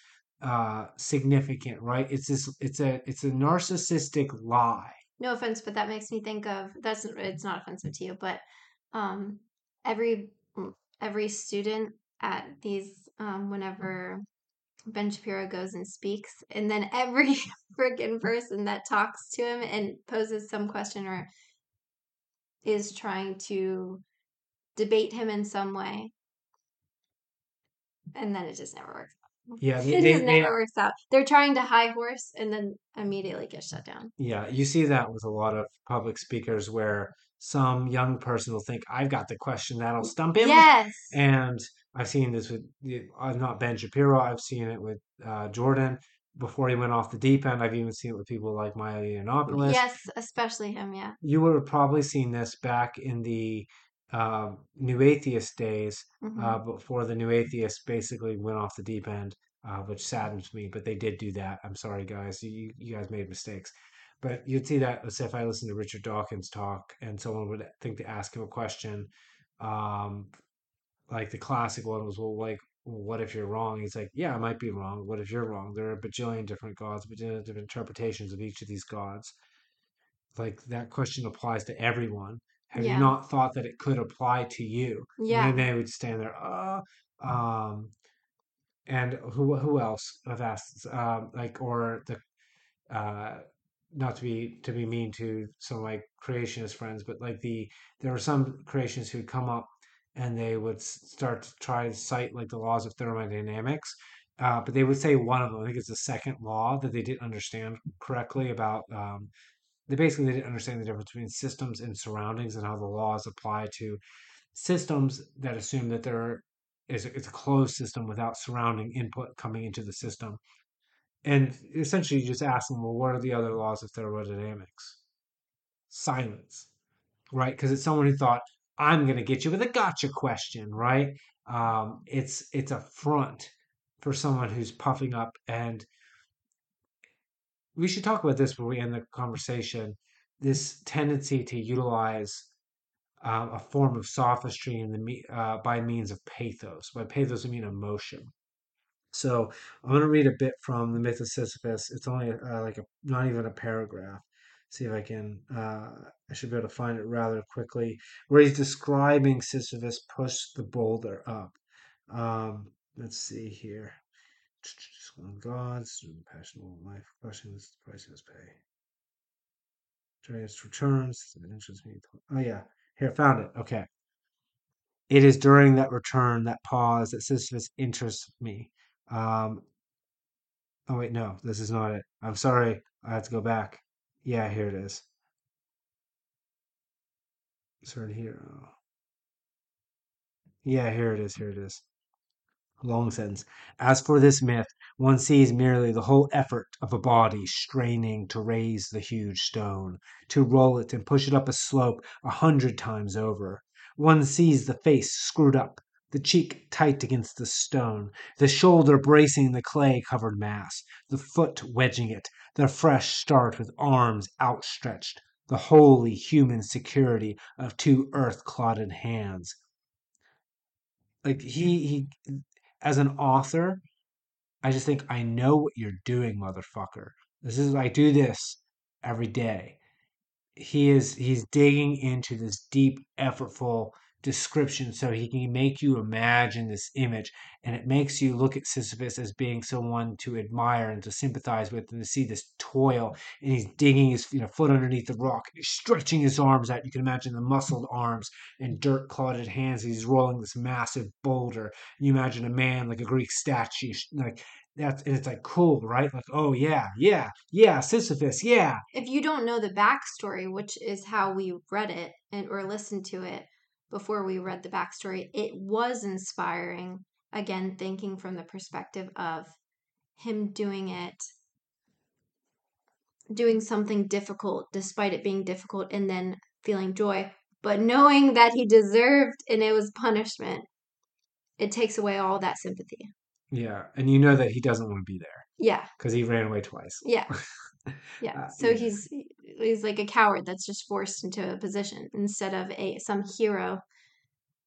uh, significant, right? It's this. It's a. It's a narcissistic lie. No offense, but that makes me think of that's. It's not offensive to you, but um, every every student at these um, whenever Ben Shapiro goes and speaks, and then every [LAUGHS] freaking person that talks to him and poses some question or is trying to debate him in some way, and then it just never works. Yeah, they, It they, just they- never works out. They're trying to high horse and then immediately get shut down. yeah, you see that with a lot of public speakers where some young person will think, I've got the question that'll stump him. Yes. And I've seen this with, uh, not Ben Shapiro, I've seen it with uh, Jordan before he went off the deep end. I've even seen it with people like Milo Yiannopoulos. Yes, especially him. Yeah. You would have probably seen this back in the um New Atheist days, Mhm. uh, before the New Atheists basically went off the deep end, uh, which saddens me, but they did do that. I'm sorry, guys. You, you guys made mistakes. But you'd see that, let's say, if I listened to Richard Dawkins talk and someone would think to ask him a question, um, like the classic one was, well, like, what if you're wrong? He's like, yeah, I might be wrong. What if you're wrong? There are a bajillion different gods, bajillion different interpretations of each of these gods. Like that question applies to everyone. Have Yeah. you not thought that it could apply to you? Yeah. And then they would stand there, uh, um, and who who else have asked, um, like, or the, uh, not to be to be mean to some of my creationist friends, but like the there were some creationists who'd come up and they would start to try to cite like the laws of thermodynamics, uh, but they would say one of them, I think it's the second law that they didn't understand correctly about. Um, they basically didn't understand the difference between systems and surroundings and how the laws apply to systems that assume that there is a, it's a closed system without surrounding input coming into the system. And essentially, you just ask them, well, what are the other laws of thermodynamics? Silence, right? Because it's someone who thought, I'm going to get you with a gotcha question, right? Um, it's it's a front for someone who's puffing up and we should talk about this before we end the conversation. This tendency to utilize um, a form of sophistry in the uh, by means of pathos. By pathos, I mean emotion. So I'm going to read a bit from the Myth of Sisyphus. It's only uh, like a not even a paragraph. See if I can. Uh, I should be able to find it rather quickly. Where he's describing Sisyphus push the boulder up. Um, let's see here. One gods, passionate life, crushing this price he must pay. Its returns, it interests me. Oh yeah, here found it. Okay. It is during that return, that pause, that Sisyphus interests me. Um, oh wait, no, this is not it. I'm sorry. I have to go back. Yeah, here it is. Sorry here. Oh. Yeah, here it is. Here it is. Long sentence. As for this myth, one sees merely the whole effort of a body straining to raise the huge stone, to roll it and push it up a slope a hundred times over. One sees the face screwed up, the cheek tight against the stone, the shoulder bracing the clay covered mass, the foot wedging it, the fresh start with arms outstretched, the wholly human security of two earth clodded hands. Like he he as an author, I just think I know what you're doing, motherfucker. This is I do this every day. He is he's digging into this deep, effortful description so he can make you imagine this image. And it makes you look at Sisyphus as being someone to admire and to sympathize with and to see this toil. And he's digging his you know foot underneath the rock. He's stretching his arms out. You can imagine the muscled arms and dirt clotted hands. He's rolling this massive boulder. You imagine a man like a Greek statue like that's and it's like cool right? Like oh yeah yeah yeah Sisyphus yeah. If you don't know the backstory, which is how we read it and or listened to it before we read the backstory, it was inspiring. Again, thinking from the perspective of him doing it, doing something difficult despite it being difficult, and then feeling joy, but knowing that he deserved and it was punishment. It takes away all that sympathy. yeah and you know that he doesn't want to be there Yeah, because he ran away twice yeah, [LAUGHS] yeah. Uh, so he's he's like a coward that's just forced into a position instead of a some hero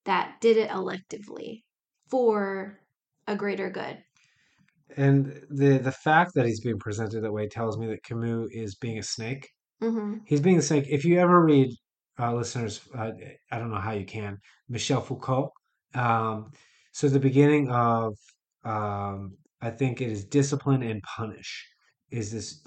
that did it electively for a greater good. And the the fact that he's being presented that way tells me that Camus is being a snake. hmm He's being a snake. If you ever read, uh, listeners, uh, I don't know how you can, Michel Foucault. Um, so the beginning of um, I think it is discipline and punish. Is this?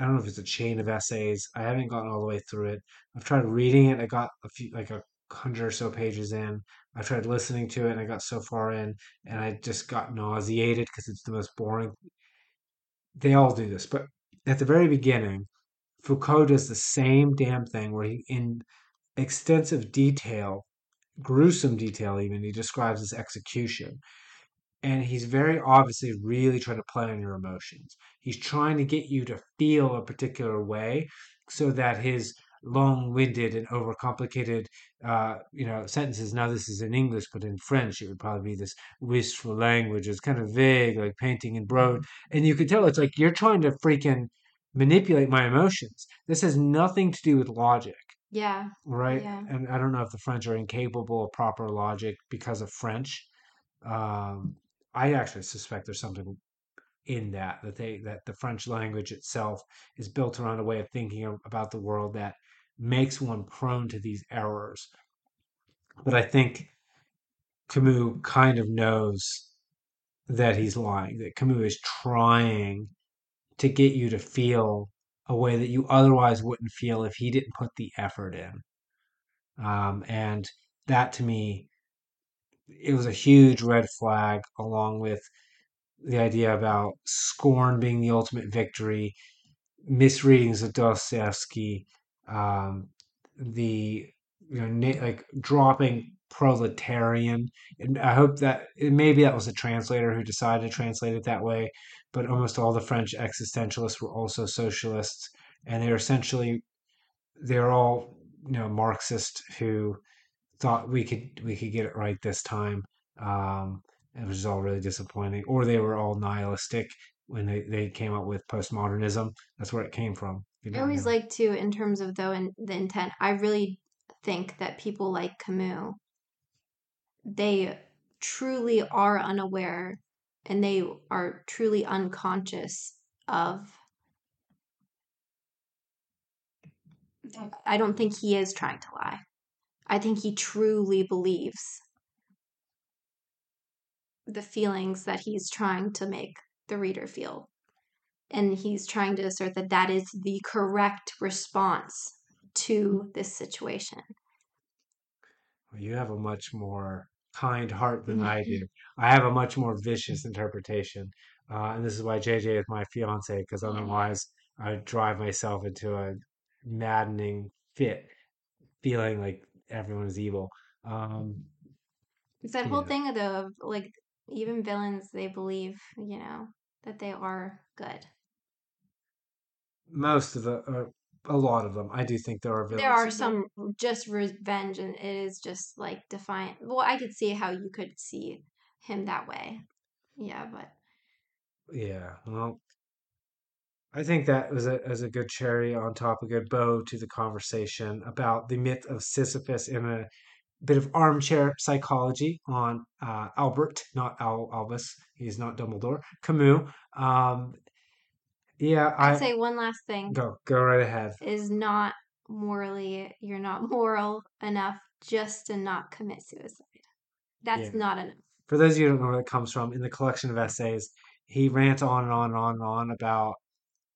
I don't know if it's a chain of essays. I haven't gotten all the way through it. I've tried reading it. I got a few, like a hundred or so pages in. I've tried listening to it, and I got so far in, and I just got nauseated because it's the most boring. They all do this, but at the very beginning, Foucault does the same damn thing where he, in extensive detail, gruesome detail even, he describes his execution and he's very obviously really trying to play on your emotions. He's trying to get you to feel a particular way so that his long-winded and overcomplicated uh, you know sentences now this is in english but in french it would probably be this wistful language it's kind of vague like painting in broad and you can tell it's like you're trying to freaking manipulate my emotions this has nothing to do with logic Yeah. right Yeah. and i don't know if the french are incapable of proper logic because of french um, I actually suspect there's something in that that they that the French language itself is built around a way of thinking about the world that makes one prone to these errors. But I think Camus kind of knows that he's lying. That Camus is trying to get you to feel a way that you otherwise wouldn't feel if he didn't put the effort in. Um, and that to me, it was a huge red flag, along with the idea about scorn being the ultimate victory, misreadings of Dostoevsky, um, the you know like dropping proletarian. And I hope that maybe that was a translator who decided to translate it that way, but almost all the French existentialists were also socialists, and they're essentially they're all you know Marxist who thought we could we could get it right this time. Um, it was all really disappointing. Or they were all nihilistic when they, they came up with postmodernism. That's where it came from. You I know, always yeah. like to, in terms of though, in the intent. I really think that people like Camus, they truly are unaware, and they are truly unconscious of. I don't think he is trying to lie. I think he truly believes the feelings that he's trying to make the reader feel. And he's trying to assert that that is the correct response to this situation. Well, you have a much more kind heart than I do. I have a much more vicious interpretation. Uh, and this is why JJ is my fiance, because otherwise I'd drive myself into a maddening fit, feeling like everyone is evil. Um, It's that whole yeah. thing though of like even villains they believe, you know, that they are good. most of the uh, a lot of them i do think there are villains There are some just revenge and it is just like defiant. Well, I could see how you could see him that way. Yeah, but yeah well i think that was a, as a good cherry on top a good bow to the conversation about the myth of sisyphus in a bit of armchair psychology on uh, albert not Al- albus. He's not dumbledore. Camus. Um yeah I'd i say one last thing? Go go right ahead. Is not morally you're not moral enough just to not commit suicide. That's yeah. not enough. for those of you who don't know where it comes from in the collection of essays he rants on and on and on and on about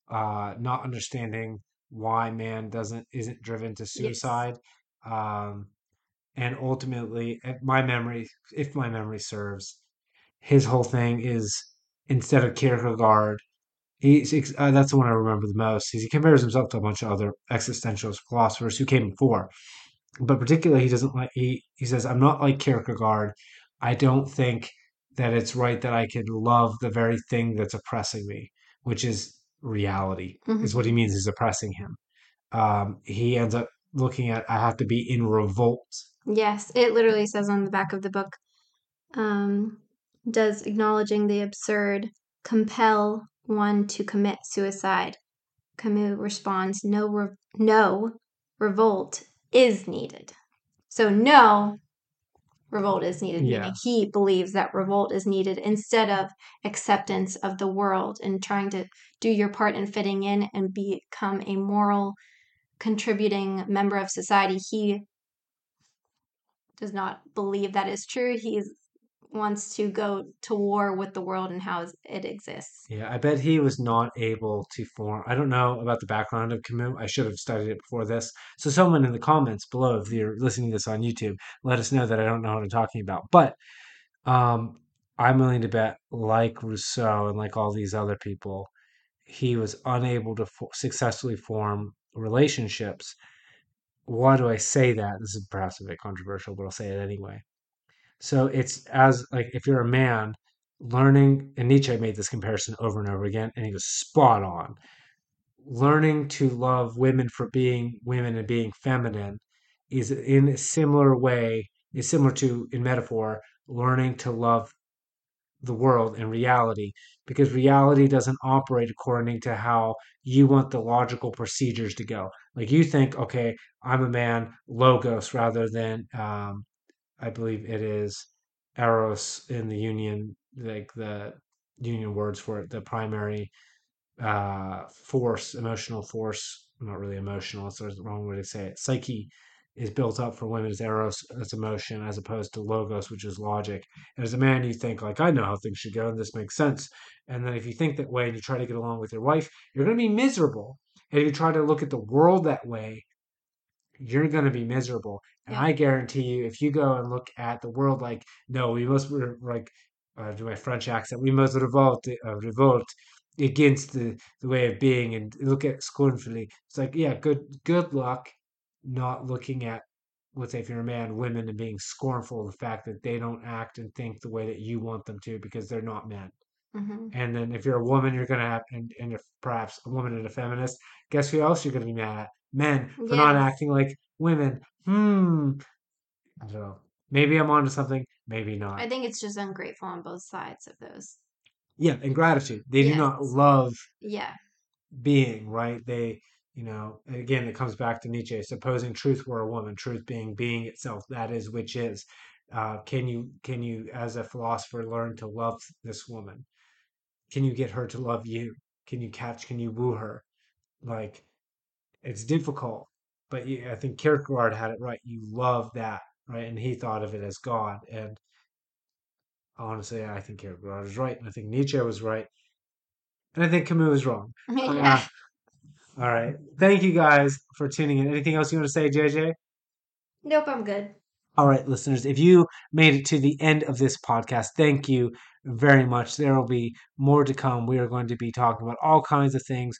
uh, not understanding why man doesn't isn't driven to Yes. suicide, um, and ultimately, if my memory, if my memory serves, his whole thing is instead of Kierkegaard, he's uh, that's the one I remember the most. He compares himself to a bunch of other existentialist philosophers who came before, but particularly he doesn't like he he says I'm not like Kierkegaard. I don't think that it's right that I could love the very thing that's oppressing me, which is reality, Mhm. is what he means is oppressing him. Um, he ends up looking at I have to be in revolt. Yes, it literally says on the back of the book, um, does acknowledging the absurd compel one to commit suicide? Camus responds, no, re- no, revolt is needed. So no, revolt is needed, Yeah. meaning he believes that revolt is needed instead of acceptance of the world and trying to do your part in fitting in and become a moral, contributing member of society. He does not believe that is true. He's wants to go to war with the world and how it exists. Yeah, I bet he was not able to form. I don't know about the background of Camus. I should have studied it before this. So, someone in the comments below, if you're listening to this on YouTube, let us know that I don't know what I'm talking about. But um, I'm willing to bet, like Rousseau and like all these other people, he was unable to successfully form relationships. Why do I say that? This is perhaps a bit controversial, but I'll say it anyway. So it's as like if you're a man learning, and Nietzsche made this comparison over and over again, and he was spot on. Learning to love women for being women and being feminine is in a similar way, is similar to in metaphor, learning to love the world and reality because reality doesn't operate according to how you want the logical procedures to go. Like you think, okay, I'm a man, logos rather than, um, I believe it is eros in the Jungian, like the Jungian words for it, the primary uh, force, emotional force, not really emotional, it's the wrong way to say it. Psyche is built up for women as eros, as emotion, as opposed to logos, which is logic. And as a man, you think like, I know how things should go, and this makes sense. And then if you think that way and you try to get along with your wife, you're going to be miserable. And if you try to look at the world that way, you're going to be miserable. And Yeah. I guarantee you, if you go and look at the world like, no, we must re- like, uh, do my French accent, we must revolt, uh, revolt against the, the way of being and look at scornfully. It's like, yeah, good, good luck not looking at, let's say, if you're a man, women and being scornful of the fact that they don't act and think the way that you want them to because they're not men. hmm And then if you're a woman, you're gonna have, and, and if perhaps a woman and a feminist, guess who else you're gonna be mad at? Men for not acting like women. Hmm. I don't know. Maybe I'm onto something. Maybe not. I think it's just ungrateful on both sides of those. Yeah, and gratitude. They do not love Yeah. being, right? They, you know, again, it comes back to Nietzsche. Supposing truth were a woman, truth being being itself, that is which is. Uh, can you, can you, as a philosopher, learn to love this woman? Can you get her to love you? Can you catch? Can you woo her? Like, it's difficult, but you, I think Kierkegaard had it right. You love that, right? And he thought of it as God. And honestly, I think Kierkegaard was right. And I think Nietzsche was right. And I think Camus was wrong. [LAUGHS] yeah. Uh, all right. Thank you guys for tuning in. Anything else you want to say, JJ? Nope, I'm good. All right, listeners, if you made it to the end of this podcast, thank you very much. There will be more to come. We are going to be talking about all kinds of things,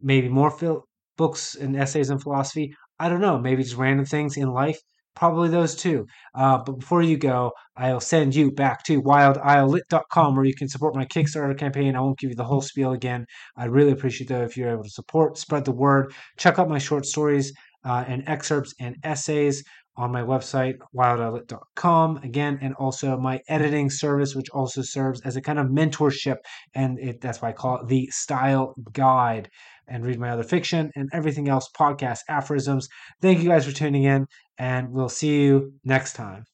maybe more phil- books and essays in philosophy. I don't know, maybe just random things in life. Probably those too. Uh, but before you go, I'll send you back to wildislelit.com where you can support my Kickstarter campaign. I won't give you the whole spiel again. I'd really appreciate though if you're able to support, spread the word, check out my short stories uh, and excerpts and essays on my website, wildislelit.com, again, and also my editing service, which also serves as a kind of mentorship. And it, that's why I call it the Style Guide. And read my other fiction and everything else, podcast aphorisms. Thank you guys for tuning in, and we'll see you next time.